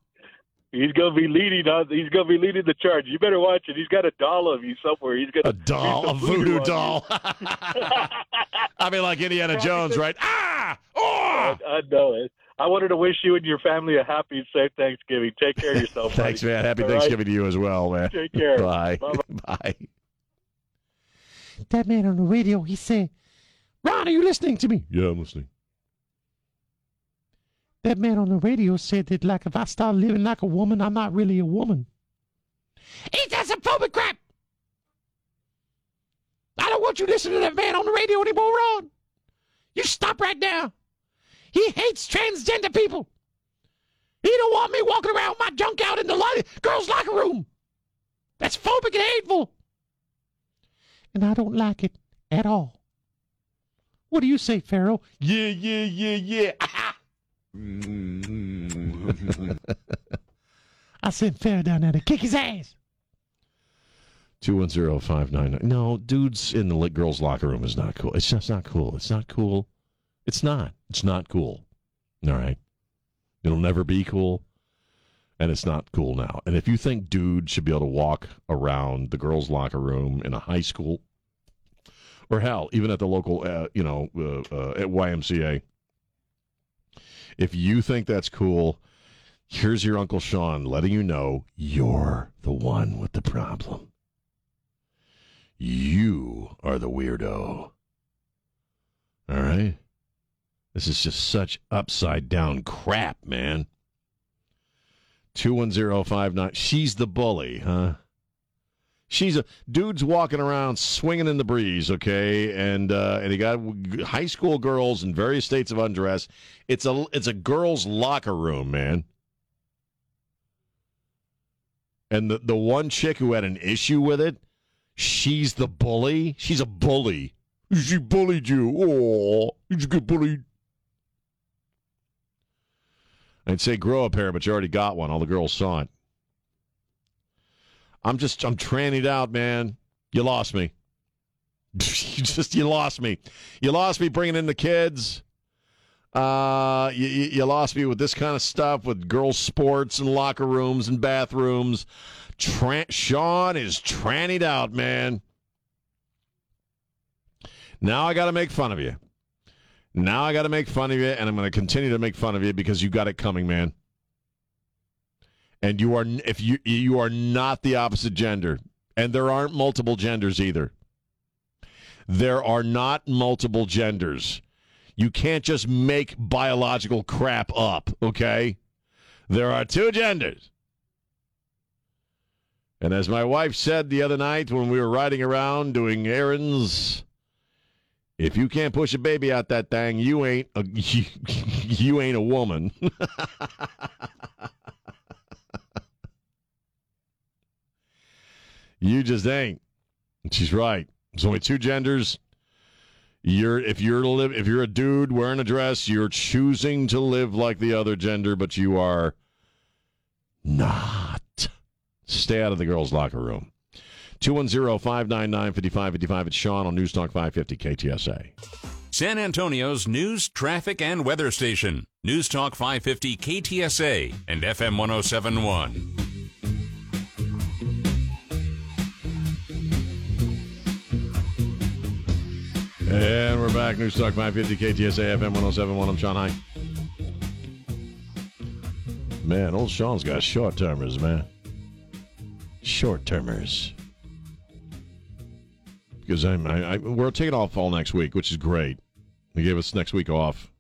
He's going to be leading on. He's going to be leading the charge. You better watch it. He's got a doll of you somewhere. He's going to A doll, a voodoo doll. I mean, like Indiana Jones, right? Ah! I, I know it. I wanted to wish you and your family a happy and safe Thanksgiving. Take care of yourself. Thanks, buddy. man. Happy All right? Thanksgiving to you as well, man. Take care. Bye. Bye-bye. Bye. That man on the radio, he said, Ron, are you listening to me? Yeah, I'm listening. That man on the radio said that, like, if I start living like a woman, I'm not really a woman. Ain't that some phobic crap? I don't want you listening to that man on the radio anymore, Ron. You stop right now. He hates transgender people. He don't want me walking around with my junk out in the lo- girls' locker room. That's phobic and hateful. And I don't like it at all. What do you say, Pharaoh? Yeah, yeah, yeah, yeah. I sent Pharaoh down there to kick his ass. 210-599. No, dudes in the girls' locker room is not cool. It's just not cool. It's not cool. It's not. It's not cool. All right. It'll never be cool. And it's not cool now. And if you think dudes should be able to walk around the girls' locker room in a high school, or hell, even at the local, uh, you know, uh, uh, at YMCA, if you think that's cool, here's your Uncle Sean letting you know you're the one with the problem. You are the weirdo. All right? This is just such upside down crap, man. 21059. She's the bully, huh? She's a dude's walking around swinging in the breeze, okay, and uh, and he got high school girls in various states of undress. It's a it's a girls' locker room, man. And the the one chick who had an issue with it, she's the bully. She's a bully. She bullied you. Oh, you get bullied. I'd say grow a pair, but you already got one. All the girls saw it. I'm just I'm trannied out, man. You lost me. you just you lost me. You lost me bringing in the kids. Uh, you, you lost me with this kind of stuff with girls' sports and locker rooms and bathrooms. Tran- Sean is trannied out, man. Now I got to make fun of you. Now I got to make fun of you, and I'm going to continue to make fun of you because you got it coming, man. And you are if you you are not the opposite gender, and there aren't multiple genders either. There are not multiple genders. You can't just make biological crap up, okay? There are two genders. And as my wife said the other night when we were riding around doing errands, if you can't push a baby out that thing, you ain't a you, you ain't a woman. you just ain't. She's right. There's only two genders. You're if you're live if you're a dude wearing a dress, you're choosing to live like the other gender, but you are not. Stay out of the girls' locker room. 210-599-5555. It's Sean on News Talk 550 KTSA. San Antonio's news, traffic, and weather station. News Talk 550 KTSA and FM 1071. And we're back. News Talk 550 KTSA FM 1071. I'm Sean High. Man, old Sean's got short termers, man. Short termers. Because I'm, I, I, we're taking off all next week, which is great. They gave us next week off,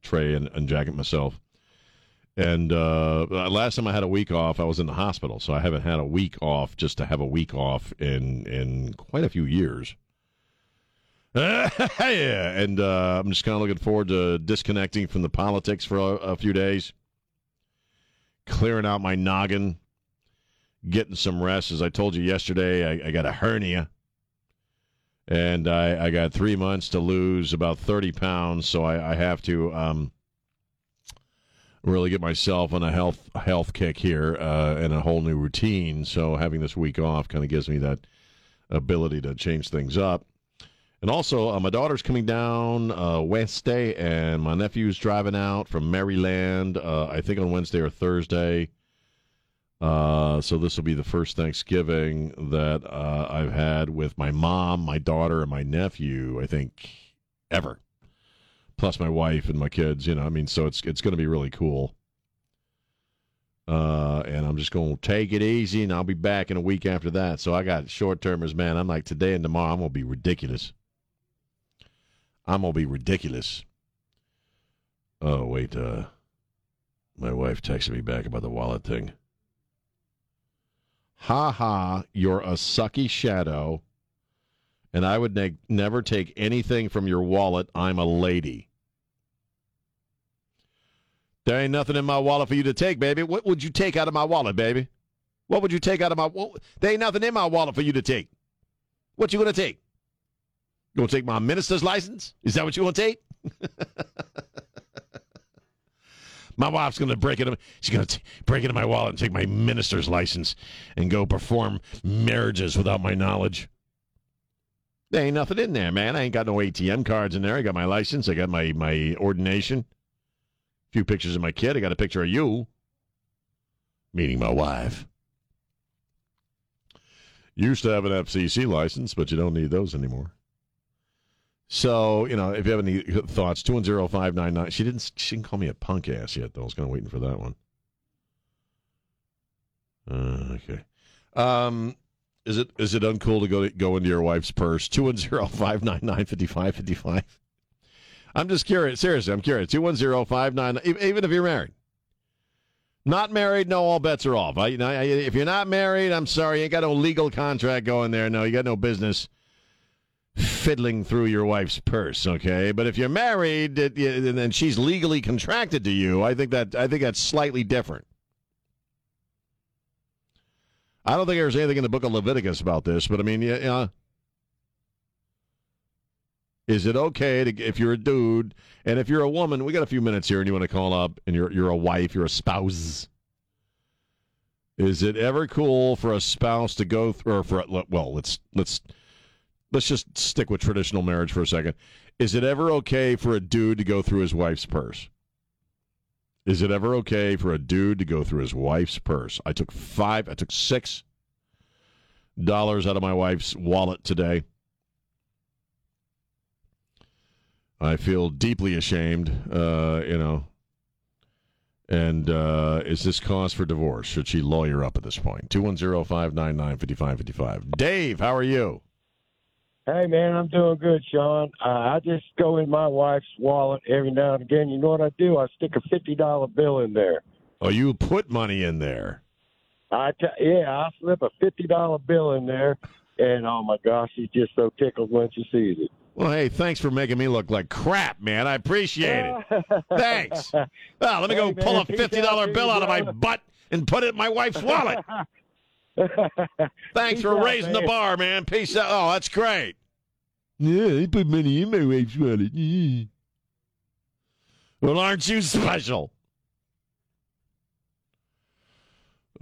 Trey and, and Jack and myself. And uh, last time I had a week off, I was in the hospital, so I haven't had a week off just to have a week off in in quite a few years. yeah, and uh, I'm just kind of looking forward to disconnecting from the politics for a, a few days, clearing out my noggin, getting some rest. As I told you yesterday, I, I got a hernia, and I, I, got three months to lose about 30 pounds, so I, I have to um, really get myself on a health health kick here uh, and a whole new routine. So having this week off kind of gives me that ability to change things up. And also, uh, my daughter's coming down uh, Wednesday, and my nephew's driving out from Maryland, uh, I think on Wednesday or Thursday. Uh, so this will be the first Thanksgiving that uh, I've had with my mom, my daughter, and my nephew. I think ever, plus my wife and my kids. You know, I mean, so it's it's going to be really cool. Uh, and I'm just going to take it easy, and I'll be back in a week after that. So I got short termers, man. I'm like today and tomorrow, I'm going to be ridiculous. I'm gonna be ridiculous. Oh wait, uh, my wife texted me back about the wallet thing. Ha ha, you're a sucky shadow, and I would ne- never take anything from your wallet. I'm a lady. There ain't nothing in my wallet for you to take, baby. What would you take out of my wallet, baby? What would you take out of my? What, there ain't nothing in my wallet for you to take. What you gonna take? You want to take my minister's license? Is that what you want to take? my wife's going to break it. She's going to break into my wallet and take my minister's license and go perform marriages without my knowledge. There ain't nothing in there, man. I ain't got no ATM cards in there. I got my license. I got my my ordination. A few pictures of my kid. I got a picture of you, meaning my wife. Used to have an FCC license, but you don't need those anymore. So, you know, if you have any thoughts, 210-599. She didn't she didn't call me a punk ass yet, though. I was kind of waiting for that one. Uh, okay. Um, is it is it uncool to go go into your wife's purse? 210-599-5555. I'm just curious. Seriously, I'm curious. 210-599 even if you're married. Not married, no, all bets are off. I, I- if you're not married, I'm sorry, you ain't got no legal contract going there. No, you got no business fiddling through your wife's purse, okay? But if you're married it, yeah, and then she's legally contracted to you, I think that I think that's slightly different. I don't think there's anything in the book of Leviticus about this, but I mean, yeah, yeah. Is it okay to if you're a dude and if you're a woman? We got a few minutes here, and you want to call up, and you're you're a wife, you're a spouse. Is it ever cool for a spouse to go through, or for well, let's let's let's just stick with traditional marriage for a second. Is it ever okay for a dude to go through his wife's purse? Is it ever okay for a dude to go through his wife's purse? I took five, I took six dollars out of my wife's wallet today. I feel deeply ashamed, uh, you know. And uh, is this cause for divorce? Should she lawyer up at this point? 210 599 5555. Dave, how are you? Hey man, I'm doing good, Sean. Uh, I just go in my wife's wallet every now and again. You know what I do? I stick a fifty dollar bill in there. Oh, you put money in there. I t- yeah, I slip a fifty dollar bill in there, and oh my gosh, she's just so tickled when she sees it. Well, hey, thanks for making me look like crap, man. I appreciate it. thanks. Well, let me go Hey, pull a peace fifty out dollar to you, bill out of my butt and put it in my wife's wallet. Thanks Peace for out, raising the bar, man. Peace out. Oh, that's great. Yeah, I put money in my wife's wallet. Yeah. Well, aren't you special?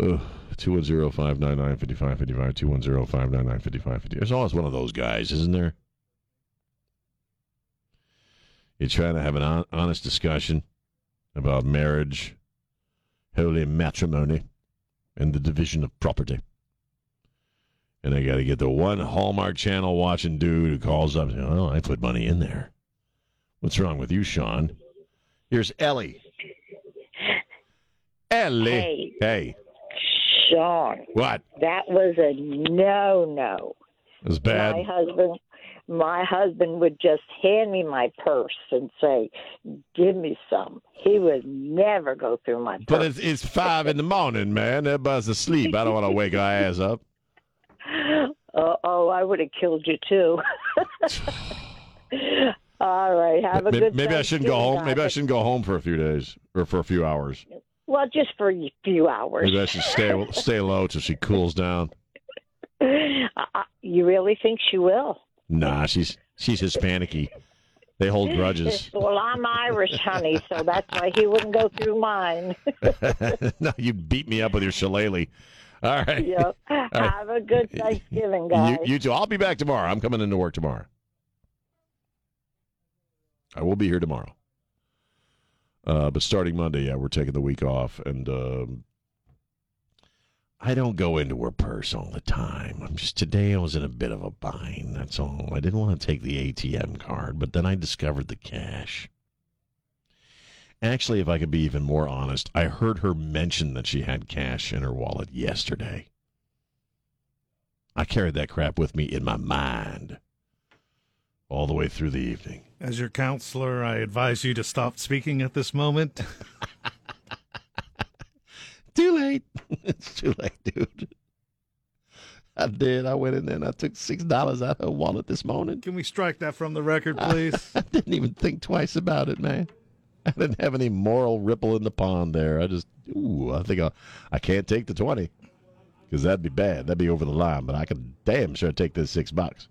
Ugh. 210-599-5555, 210-599-5555. There's always one of those guys, isn't there? You're trying to have an honest discussion about marriage, holy matrimony, and the division of property. And I got to get the one Hallmark Channel watching dude who calls up Oh, I put money in there. What's wrong with you, Sean? Here's Ellie. Ellie. Hey. Hey. Sean, What? that was a no no. It was bad. My husband my husband would just hand me my purse and say, Give me some. He would never go through my purse. But it's, it's five in the morning, man. Everybody's asleep. I don't want to wake our ass up. oh, oh, I would have killed you too. All right, have a maybe, good maybe I shouldn't go home. Maybe I shouldn't go home for a few days or for a few hours. Well, just for a few hours. Maybe I should stay stay low till she cools down. Uh, you really think she will? Nah, she's she's Hispanic-y. They hold grudges. well, I'm Irish, honey, so that's why he wouldn't go through mine. no, you beat me up with your shillelagh. All right. yep. Have a good Thanksgiving, guys. You, you too. I'll be back tomorrow. I'm coming into work tomorrow. I will be here tomorrow. Uh, but starting Monday, yeah, we're taking the week off, and um, I don't go into her purse all the time. I'm just today I was in a bit of a bind. That's all. I didn't want to take the ATM card, but then I discovered the cash. Actually, if I could be even more honest, I heard her mention that she had cash in her wallet yesterday. I carried that crap with me in my mind all the way through the evening. As your counselor, I advise you to stop speaking at this moment. Too late. it's too late, dude. I did. I went in there and I took six dollars out of her wallet this morning. Can we strike that from the record, please? I didn't even think twice about it, man. I didn't have any moral ripple in the pond there. I just, ooh, I think I, I can't take the twenty because that'd be bad. That'd be over the line. But I can damn sure take this six bucks.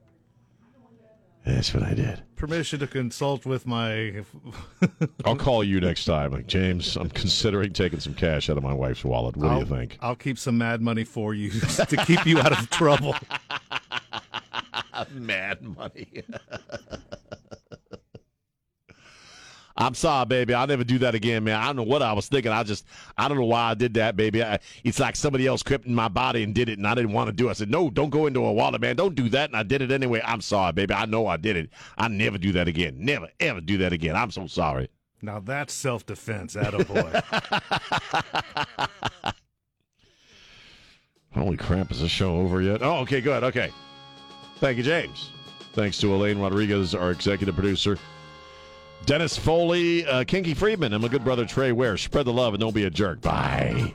That's what I did. Permission to consult with my. I'll call you next time. Like James, I'm considering taking some cash out of my wife's wallet. What do I'll, you think? I'll keep some mad money for you to keep you out of trouble. Mad money. I'm sorry, baby. I'll never do that again, man. I don't know what I was thinking. I just, I don't know why I did that, baby. I, it's like somebody else crept in my body and did it, and I didn't want to do it. I said, no, don't go into a wallet, man. Don't do that. And I did it anyway. I'm sorry, baby. I know I did it. I never do that again. Never, ever do that again. I'm so sorry. Now that's self defense, attaboy. Holy crap, is this show over yet? Oh, okay, good. Okay. Thank you, James. Thanks to Elaine Rodriguez, our executive producer. Dennis Foley, uh, Kinky Friedman, and my good brother Trey Ware. Spread the love and don't be a jerk. Bye.